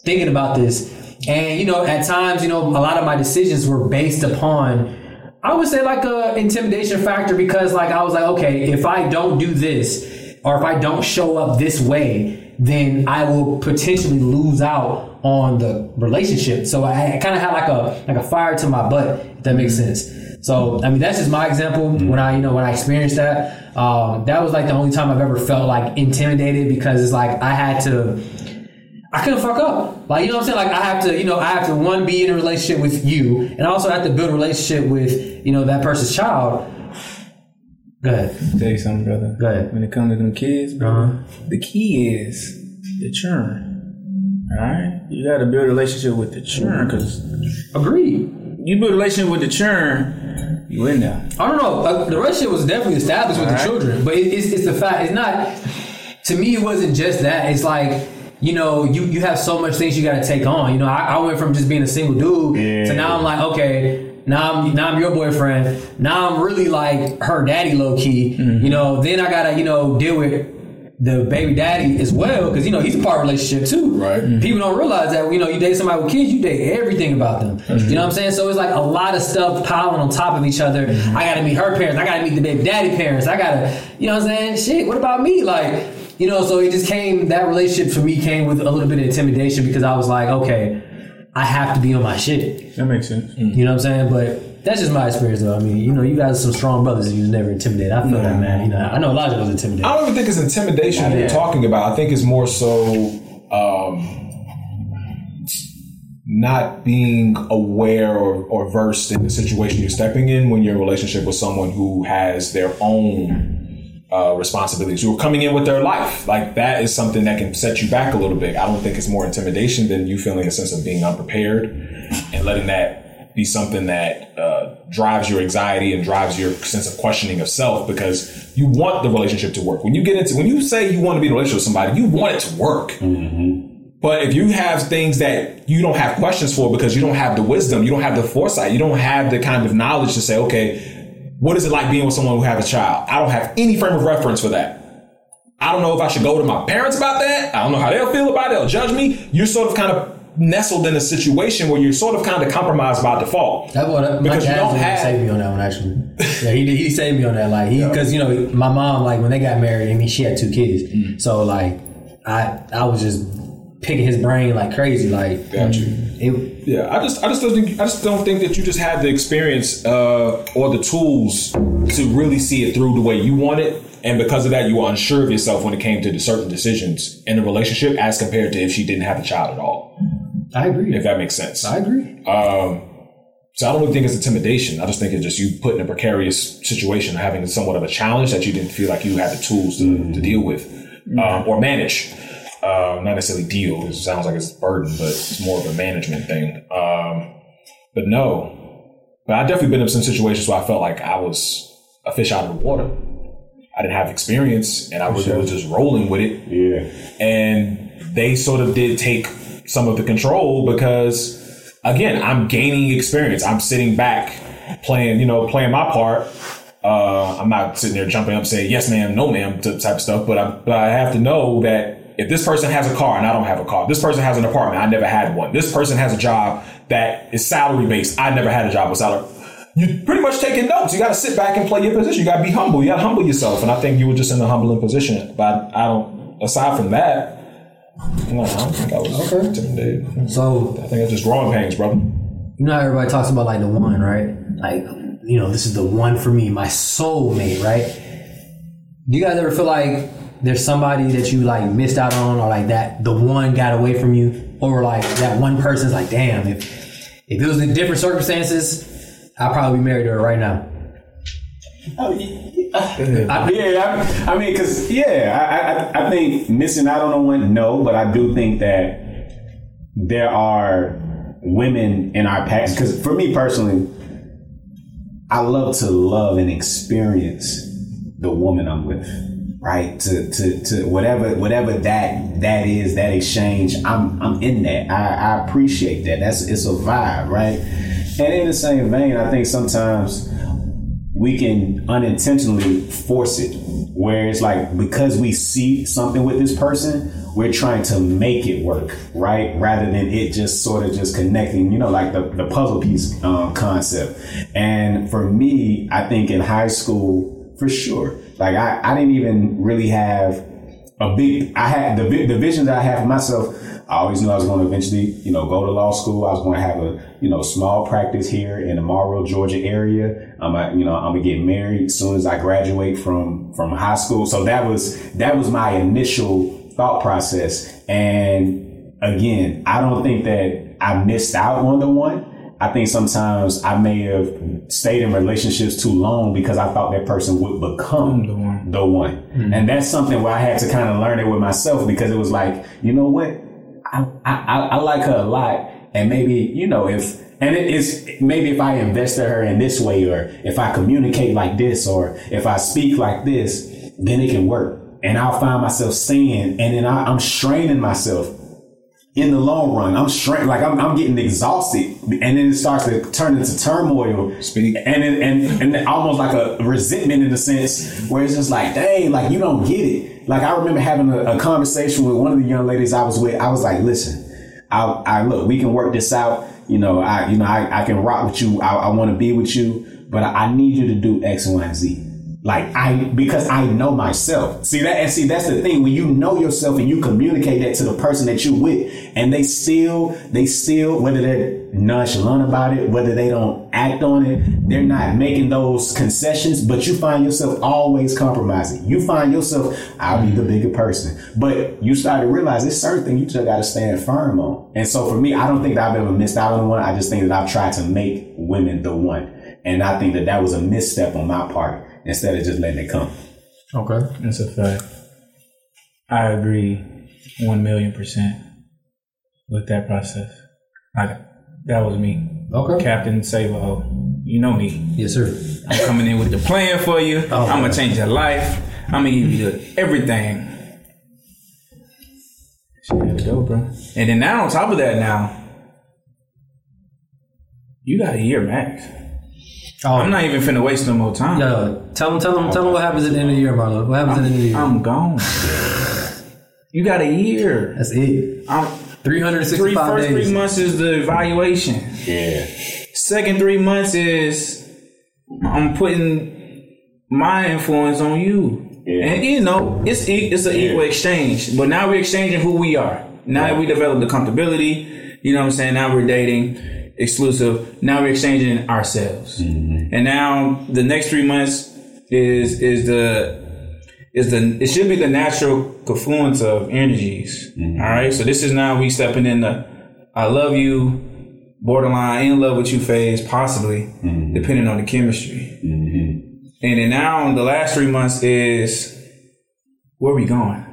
thinking about this. And, you know, at times, you know, a lot of my decisions were based upon, I would say like a intimidation factor because like I was like, okay, if I don't do this or if I don't show up this way, then I will potentially lose out on the relationship. So I kind of had like a like a fire to my butt, if that makes sense. So I mean that's just my example when I you know when I experienced that. Um, that was like the only time I've ever felt like intimidated because it's like I had to I couldn't fuck up. Like, you know what I'm saying? Like, I have to, you know, I have to, one, be in a relationship with you, and I also have to build a relationship with, you know, that person's child. Go ahead. Tell you something, brother. Go ahead. When it comes to them kids, bro, Uh-huh. the key is the churn. All right, you got to build a relationship with the churn because Agreed. you build a relationship with the churn, you in there. I don't know. Uh, the relationship was definitely established with the children, but it, it's, it's the fact. It's not. To me, it wasn't just that. It's like you know, you you have so much things you got to take on. You know, I, I went from just being a single dude to now I'm like, okay. Now I'm now I'm your boyfriend. Now I'm really like her daddy, low key. You mm-hmm. know. Then I gotta you know deal with the baby daddy as well because you know he's a part of relationship too. Right. Mm-hmm. People don't realize that you know you date somebody with kids, you date everything about them. You know what I'm saying? So it's like a lot of stuff piling on top of each other. Mm-hmm. I got to meet her parents. I got to meet the baby daddy parents. I got to, you know what I'm saying? Shit. What about me? Like, you know. So it just came. That relationship for me came with a little bit of intimidation because I was like, okay, I have to be on my shit. That makes sense. You know what I'm saying? But that's just my experience, though. I mean, you know, you guys are some strong brothers, you was never intimidated. I feel that, man. You know, I know a lot of us intimidated. I don't even think it's intimidation you're talking about. I think it's more so um, not being aware or, or versed in the situation you're stepping in when you're in a relationship with someone who has their own uh, responsibilities, who are coming in with their life. Like that is something that can set you back a little bit. I don't think it's more intimidation than you feeling a sense of being unprepared and letting that be something that uh, drives your anxiety and drives your sense of questioning of self because you want the relationship to work. When you get into, when you say you want to be in a relationship with somebody, you want it to work. But if you have things that you don't have questions for because you don't have the wisdom, you don't have the foresight, you don't have the kind of knowledge to say, okay, what is it like being with someone who has a child? I don't have any frame of reference for that. I don't know if I should go to my parents about that. I don't know how they'll feel about it. They'll judge me. You're sort of kind of nestled in a situation where you're sort of kind of compromised by default. That that, my Because you don't one have- saved me on that one actually. yeah, he he saved me on that. Like he, because you know, my mom like when they got married, I mean, she had two kids, Mm. so like I I was just picking his brain like crazy. Like Got you. it, Yeah, I just, I just don't think, I just don't think that you just had the experience uh, or the tools to really see it through the way you want it, and because of that, you were unsure of yourself when it came to the certain decisions in a relationship, as compared to if she didn't have a child at all. I agree. If that makes sense. I agree. Um, so I don't really think it's intimidation. I just think it's just you put in a precarious situation, having somewhat of a challenge that you didn't feel like you had the tools to, to deal with um, or manage. Um, not necessarily deal. It sounds like it's a burden, but it's more of a management thing. Um, but no, but I've definitely been in some situations where I felt like I was a fish out of the water. I didn't have experience, and I was, was just rolling with it Yeah. and they sort of did take some of the control because again i'm gaining experience i'm sitting back playing you know playing my part uh, i'm not sitting there jumping up saying yes ma'am no ma'am type of stuff but I, but I have to know that if this person has a car and I don't have a car, this person has an apartment, I never had one. This person has a job that is salary based, I never had a job with salary. You pretty much taking notes. You got to sit back and play your position. You got to be humble. You got to humble yourself. And I think you were just in a humbling position. But I don't. Aside from that, no, I don't think I was okay. intimidated. So I think it's just growing pains, brother. you know how everybody talks about like the one, right? Like, you know, this is the one for me, my soulmate, right? Do you guys ever feel like there's somebody that you like missed out on, or like that the one got away from you, or like that one person's like, damn, if if it was in different circumstances, I'd probably be married to her right now. Oh, yeah, uh, yeah, I, I mean, because yeah, I, I, I think missing out on a one, no, but I do think that there are women in our past. Because for me personally, I love to love and experience the woman I'm with, right? To to to whatever whatever that that is, that exchange. I'm I'm in that. I, I appreciate that. That's it's a vibe, right? And in the same vein, I think sometimes we can unintentionally force it where it's like because we see something with this person we're trying to make it work right rather than it just sort of just connecting you know like the, the puzzle piece um, concept and for me i think in high school for sure like i, I didn't even really have a big i had the, the vision that i had for myself I always knew I was going to eventually, you know, go to law school. I was going to have a, you know, small practice here in the Morrow, Georgia area. I'm, a, you know, I'm gonna get married as soon as I graduate from from high school. So that was that was my initial thought process. And again, I don't think that I missed out on the one. I think sometimes I may have stayed in relationships too long because I thought that person would become The one. the one. Mm-hmm. And that's something where I had to kind of learn it with myself because it was like, you know what? I, I, I like her a lot. And maybe, you know, if, and it is maybe if I invested her in this way, or if I communicate like this, or if I speak like this, then it can work. And I'll find myself saying, and then I, I'm straining myself in the long run. I'm strained, like I'm, I'm getting exhausted, and then it starts to turn into turmoil. Speak. and it, and and almost like a resentment in a sense, where it's just like, dang, like you don't get it. Like I remember having a, a conversation with one of the young ladies I was with. I was like, listen, I, I look, we can work this out. You know, I, you know, I, I can rock with you. I, I want to be with you, but I, I need you to do X, Y, and Z. Like I, because I know myself. See that, and see that's the thing. When you know yourself and you communicate that to the person that you're with, and they still, they still, whether they're nonchalant about it, whether they don't act on it, they're not making those concessions. But you find yourself always compromising. You find yourself, I'll be the bigger person. But you start to realize there's certain things you just got to stand firm on. And so for me, I don't think that I've ever missed out on one. I just think that I've tried to make women the one. And I think that that was a misstep on my part instead of just letting it come. Okay. That's a fact. I agree one million percent with that process. Like that was me. Okay. Captain Savo. You know me. Yes, sir. I'm coming in with the plan for you. Oh, I'm gonna change your life. I'm gonna give you the, everything. Shit to go, bro. And then now on top of that, now you got a year max. Oh, I'm not even finna waste no more time. Yo, tell them, tell them, tell them what happens at the end of the year, Marlon. What happens at the end of the year? I'm gone. You got a year. That's it. I'm, Three hundred three sixty-five first days. three months is the evaluation. Yeah. Second three months is I'm putting my influence on you. Yeah. And you know, it's e- it's an equal exchange. But now we're exchanging who we are. Now that we developed the comfortability, you know what I'm saying? Now we're dating exclusive. Now we're exchanging ourselves. Mm-hmm. And now the next three months is is the is the it should be the natural confluence of energies. Mm-hmm. All right. So this is now we stepping in the I love you, borderline in love with you phase, possibly, mm-hmm. depending on the chemistry. Mm-hmm. And then now the last three months is where we going?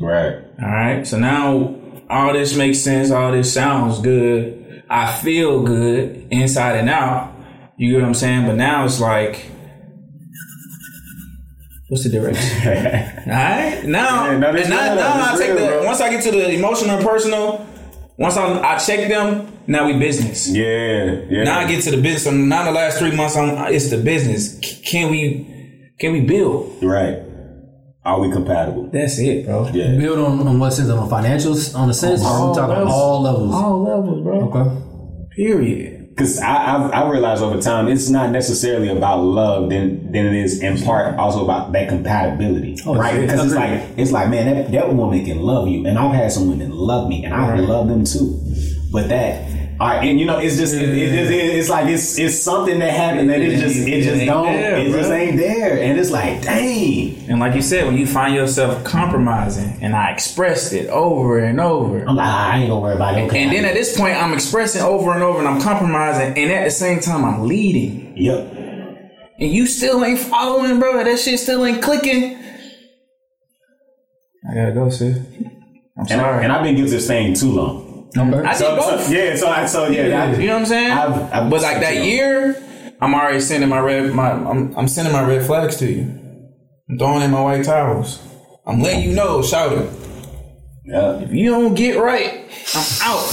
Right. All right. So now all this makes sense. All this sounds good. I feel good inside and out. You get what I'm saying? But now it's like, what's the direction? All right. Now, Yeah, no, this and now, now I take real, the bro. once I get to the emotional and personal. Once I, I check them, now we business. Yeah. Yeah. Now I get to the business. So now the last three months, I'm, it's the business. Can we, can we build? Right. Are we compatible? That's it, bro. Yeah. Build on, on what sense? On financials? On the sense? Or are we talking levels. all levels? All levels, bro. Okay. Period. Because I, I've, I realized over time, it's not necessarily about love than than it is in part also about that compatibility, right? Because it's like it's like man, that, that woman can love you, and I've had some women love me, and I love them too. But that, all right, and you know, it's just it, it, it, it's like it's it's something that happened that it just it just don't there, it just ain't there, and it's like dang, And like you said, when you find yourself compromising, and I expressed it over and over. I'm like I ain't gonna worry about it. Okay. And then at this point, I'm expressing over and over, and I'm compromising, and at the same time, I'm leading. yep, And you still ain't following, bro. That shit still ain't clicking. I gotta go, sis. I'm and, sorry. and I've been guilty of staying too long. Okay. I did both. so- yeah, so I so yeah, I- You know what I'm saying? I've- I've- but like that year, I'm already sending my red my I'm, I'm sending my red flags to you. I'm throwing in my white towels. I'm letting you know, shout it. yeah. If you don't get right, I'm out.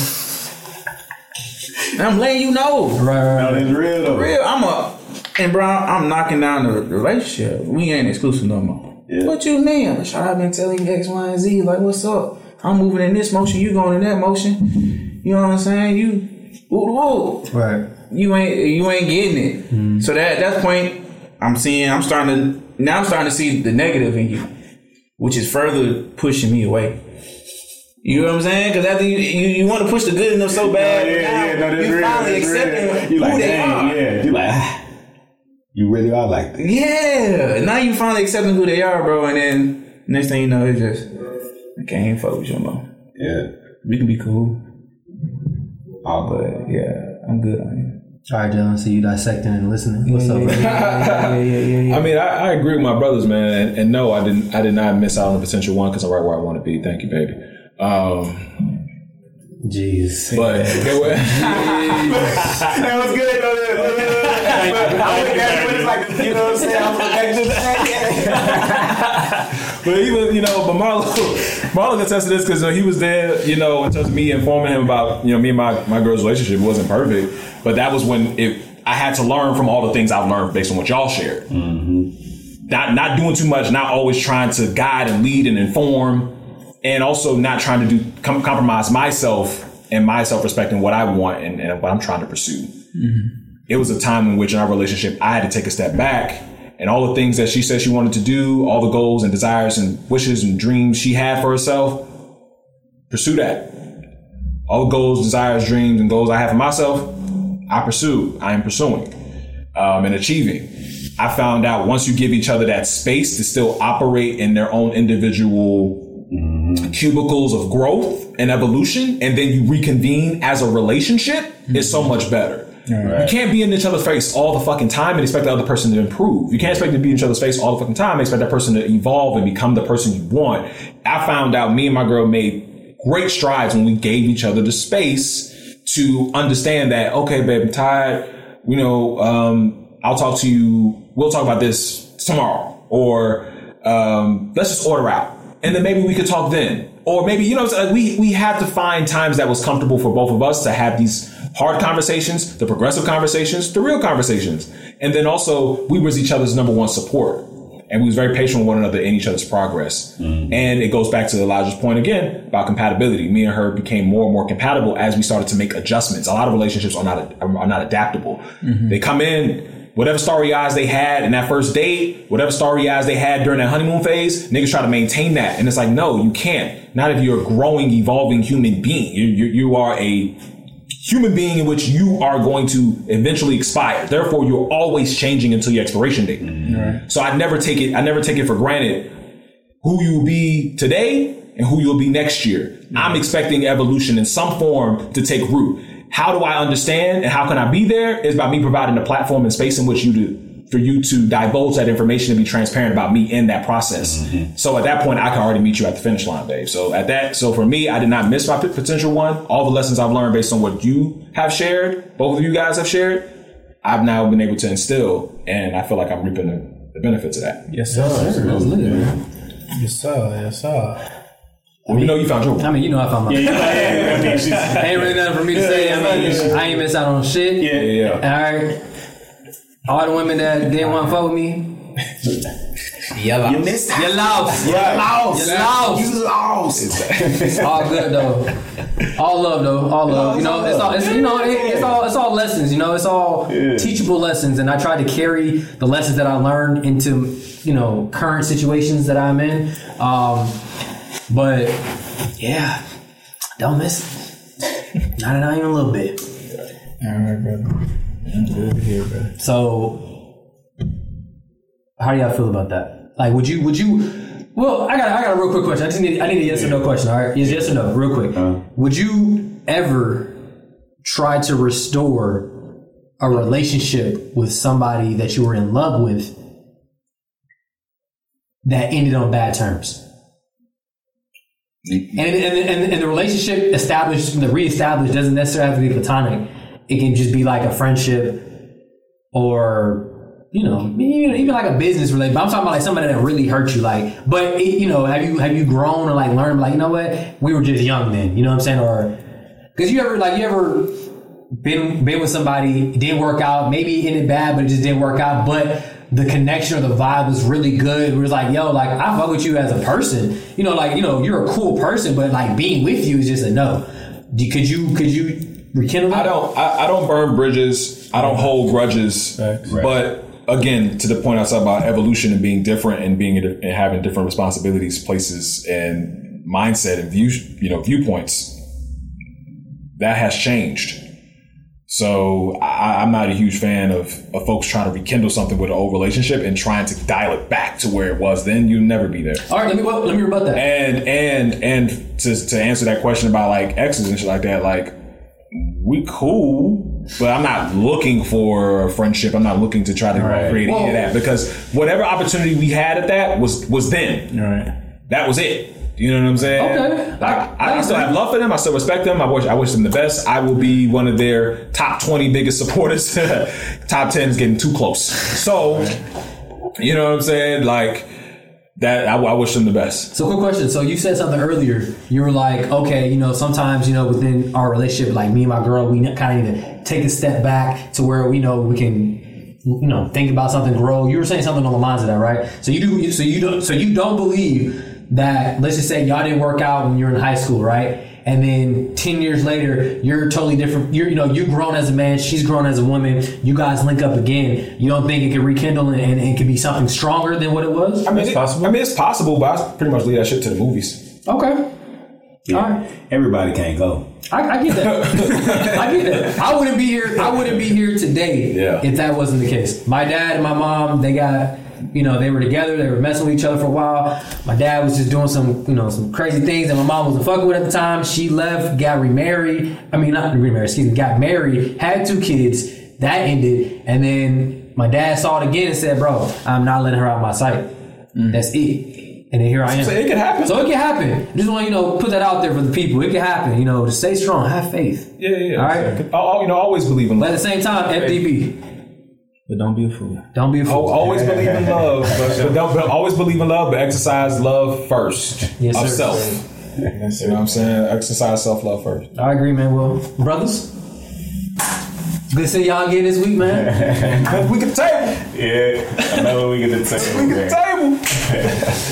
and I'm letting you know. Right, right, No, right. it's real though. Real, I'm a and bro, I'm knocking down the relationship. We ain't exclusive no more. Yeah. What you mean? Should I been telling you X, Y, and Z? Like, what's up? I'm moving in this motion, you going in that motion. You know what I'm saying? You woo woo. Right. You ain't you ain't getting it. Mm-hmm. So that at that point, I'm seeing I'm starting to now I'm starting to see the negative in you, which is further pushing me away. You know what I'm saying? Because after you, you, you want to push the good enough so bad, oh, Yeah, yeah, now yeah, no, that's you real. finally accepting real. You like, they dang, are. yeah. You like, you really are like that. Yeah, now you finally accepting who they are, bro. And then next thing you know, it's just I can't fuck with you no more. Yeah. We can be cool, Oh, but yeah, I'm good on you. All right, John. So you dissecting and listening. What's up, bro? Yeah, yeah, yeah, yeah. I mean, I, I agree with my brothers, man, and, and no, I didn't. I did not miss out on the potential one because I'm right where I want to be. Thank you, baby. Um, Jeez. but there were, that was good though. But I look at it when it's like, you know what I'm saying? I'm like, but even you know, but Marlo, Marlo can attest to this because he was there, you know, in terms of me informing him about you know me and my my girl's relationship. Wasn't perfect, but that was when it. I had to learn from all the things I've learned based on what y'all shared. Mm-hmm. Not not doing too much, not always trying to guide and lead and inform, and also not trying to do com- compromise myself and my self respect and what I want and, and what I'm trying to pursue. Mm-hmm. It was a time in which in our relationship I had to take a step back and all the things that she said she wanted to do, all the goals and desires and wishes and dreams she had for herself, pursue that. All the goals, desires, dreams, and goals I have for myself, I pursue. I am pursuing um, and achieving. I found out once you give each other that space to still operate in their own individual cubicles of growth and evolution, and then you reconvene as a relationship, is so much better. You can't be in each other's face all the fucking time and expect the other person to improve. You can't expect to be in each other's face all the fucking time and expect that person to evolve and become the person you want. I found out me and my girl made great strides when we gave each other the space to understand that, okay, babe, I'm tired. You know, um, I'll talk to you. We'll talk about this tomorrow. Or, um, let's just order out. And then maybe we could talk then. Or maybe, you know, like we, we had to find times that was comfortable for both of us to have these hard conversations, the progressive conversations, the real conversations. And then also we was each other's number one support. And we was very patient with one another in each other's progress. Mm-hmm. And it goes back to Elijah's point again about compatibility. Me and her became more and more compatible as we started to make adjustments. A lot of relationships are not are not adaptable. Mm-hmm. They come in, whatever starry eyes they had in that first date, whatever starry eyes they had during that honeymoon phase, niggas try to maintain that. And it's like, no, you can't. Not if you're a growing, evolving human being. You, you, you are a human being in which you are going to eventually expire. Therefore, you're always changing until your expiration date. Mm-hmm. So I never take it. I never take it for granted who you will be today and who you'll be next year. Mm-hmm. I'm expecting evolution in some form to take root. How do I understand and how can I be there? Is by me providing a platform and space in which you to for you to divulge that information and be transparent about me in that process. So at that point, I can already meet you at the finish line, babe. So at that, so for me, I did not miss my potential one. All the lessons I've learned based on what you have shared, both of you guys have shared, I've now been able to instill, and I feel like I'm reaping the, the benefits of that. Yes, sir. That's lit, man. Yes, sir. Yes, sir. Well, you know, you found your I mean, you know, I found my. I mean, Ain't really nothing for me to say. I mean, I ain't miss out on shit. yeah, Yeah, yeah. All right. All the women that didn't want to fuck with me, Yellow. You missed you lost. Yeah. You lost. You lost. You lost. all good though. All love though. All love. You know, it's all. It's, you know, it, it's all. It's all lessons. You know, it's all teachable lessons, and I try to carry the lessons that I learned into you know current situations that I'm in. Um, but yeah, don't miss it. Not, not even a little bit. All right, brother. That's good to hear. So, how do y'all feel about that? Like, would you? Would you? Well, I got. I got a real quick question. I just need. I need a yes or no question. All right, yes, yes or no, real quick. Uh-huh. Would you ever try to restore a relationship with somebody that you were in love with that ended on bad terms? And, and, and, and the relationship established, and the reestablished doesn't necessarily have to be platonic. It can just be like a friendship or, you know, even, like a business relationship. But I'm talking about like somebody that really hurt you. Like, but it, you know, have you, have you grown or like learned, like, you know what? We were just young then, you know what I'm saying? Or, cause you ever, like, you ever been, been with somebody, didn't work out, maybe it ended bad, but it just didn't work out. But the connection or the vibe was really good. We was like, yo, like I fuck with you as a person. You know, like you know, you're a cool person, but like being with you is just a no. Could you could you rekindle that? I don't. I, I don't burn bridges. I don't hold grudges. Facts. But again, to the point I said about evolution and being different and being and having different responsibilities, places, and mindset and view, you know, viewpoints, that has changed. So I, I'm not a huge fan of, of folks trying to rekindle something with an old relationship and trying to dial it back to where it was then. You'll never be there. All right, let me well, let me rebut that. And and and to to answer that question about like exes and shit like that, like we cool, but I'm not looking for a friendship. I'm not looking to try to create any of that because whatever opportunity we had at that was was then. All right. That was it. You know what I'm saying? Okay. Like I, I still have love for them. I still respect them. I wish I wish them the best. I will be one of their top 20 biggest supporters. top 10 is getting too close. So, you know what I'm saying? Like that. I, I wish them the best. So, quick question. So, you said something earlier. You were like, okay, you know, sometimes, you know, within our relationship, like me and my girl, we kind of need to take a step back to where we know we can, you know, think about something, grow. You were saying something on the lines of that, right? So you do. So you don't. So you don't believe that. Let's just say y'all didn't work out when you were in high school, right? And then ten years later, you're totally different. You're, you know, you've grown as a man. She's grown as a woman. You guys link up again. You don't think it can rekindle and, and it can be something stronger than what it was? I mean, It's it- possible. I mean, it's possible, but I pretty much leave that shit to the movies. Okay. All right. Everybody can't go. I, I get that. I get that. I wouldn't be here. I wouldn't be here today Yeah. if that wasn't the case. My dad and my mom, they got, you know, they were together. They were messing with each other for a while. My dad was just doing some, you know, some crazy things that my mom wasn't fucking with at the time. She left, got remarried. I mean, not remarried. Excuse me. Got married, had two kids. That ended, and then my dad saw it again and said, "Bro, I'm not letting her out of my sight. Mm. That's it." And then here I am. So it could happen. So it can happen. Just want you know, put that out there for the people. It can happen. You know, to stay strong, have faith. Yeah, yeah. yeah. All right. I'll- you know, always believe in But at the same time, FDB, But don't be a fool. don't be a Al- fool. Always believe in love, but, but don't but always believe in love, but exercise love first Yes, of sir. self. That's You know what I'm saying? Exercise self love first. I agree, man. Well, brothers, good to see y'all again this week, man. we can table. Yeah, another week at the table. We can table.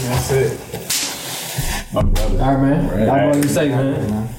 That's it. My brother. All right, man. Right. All right, what you say, man?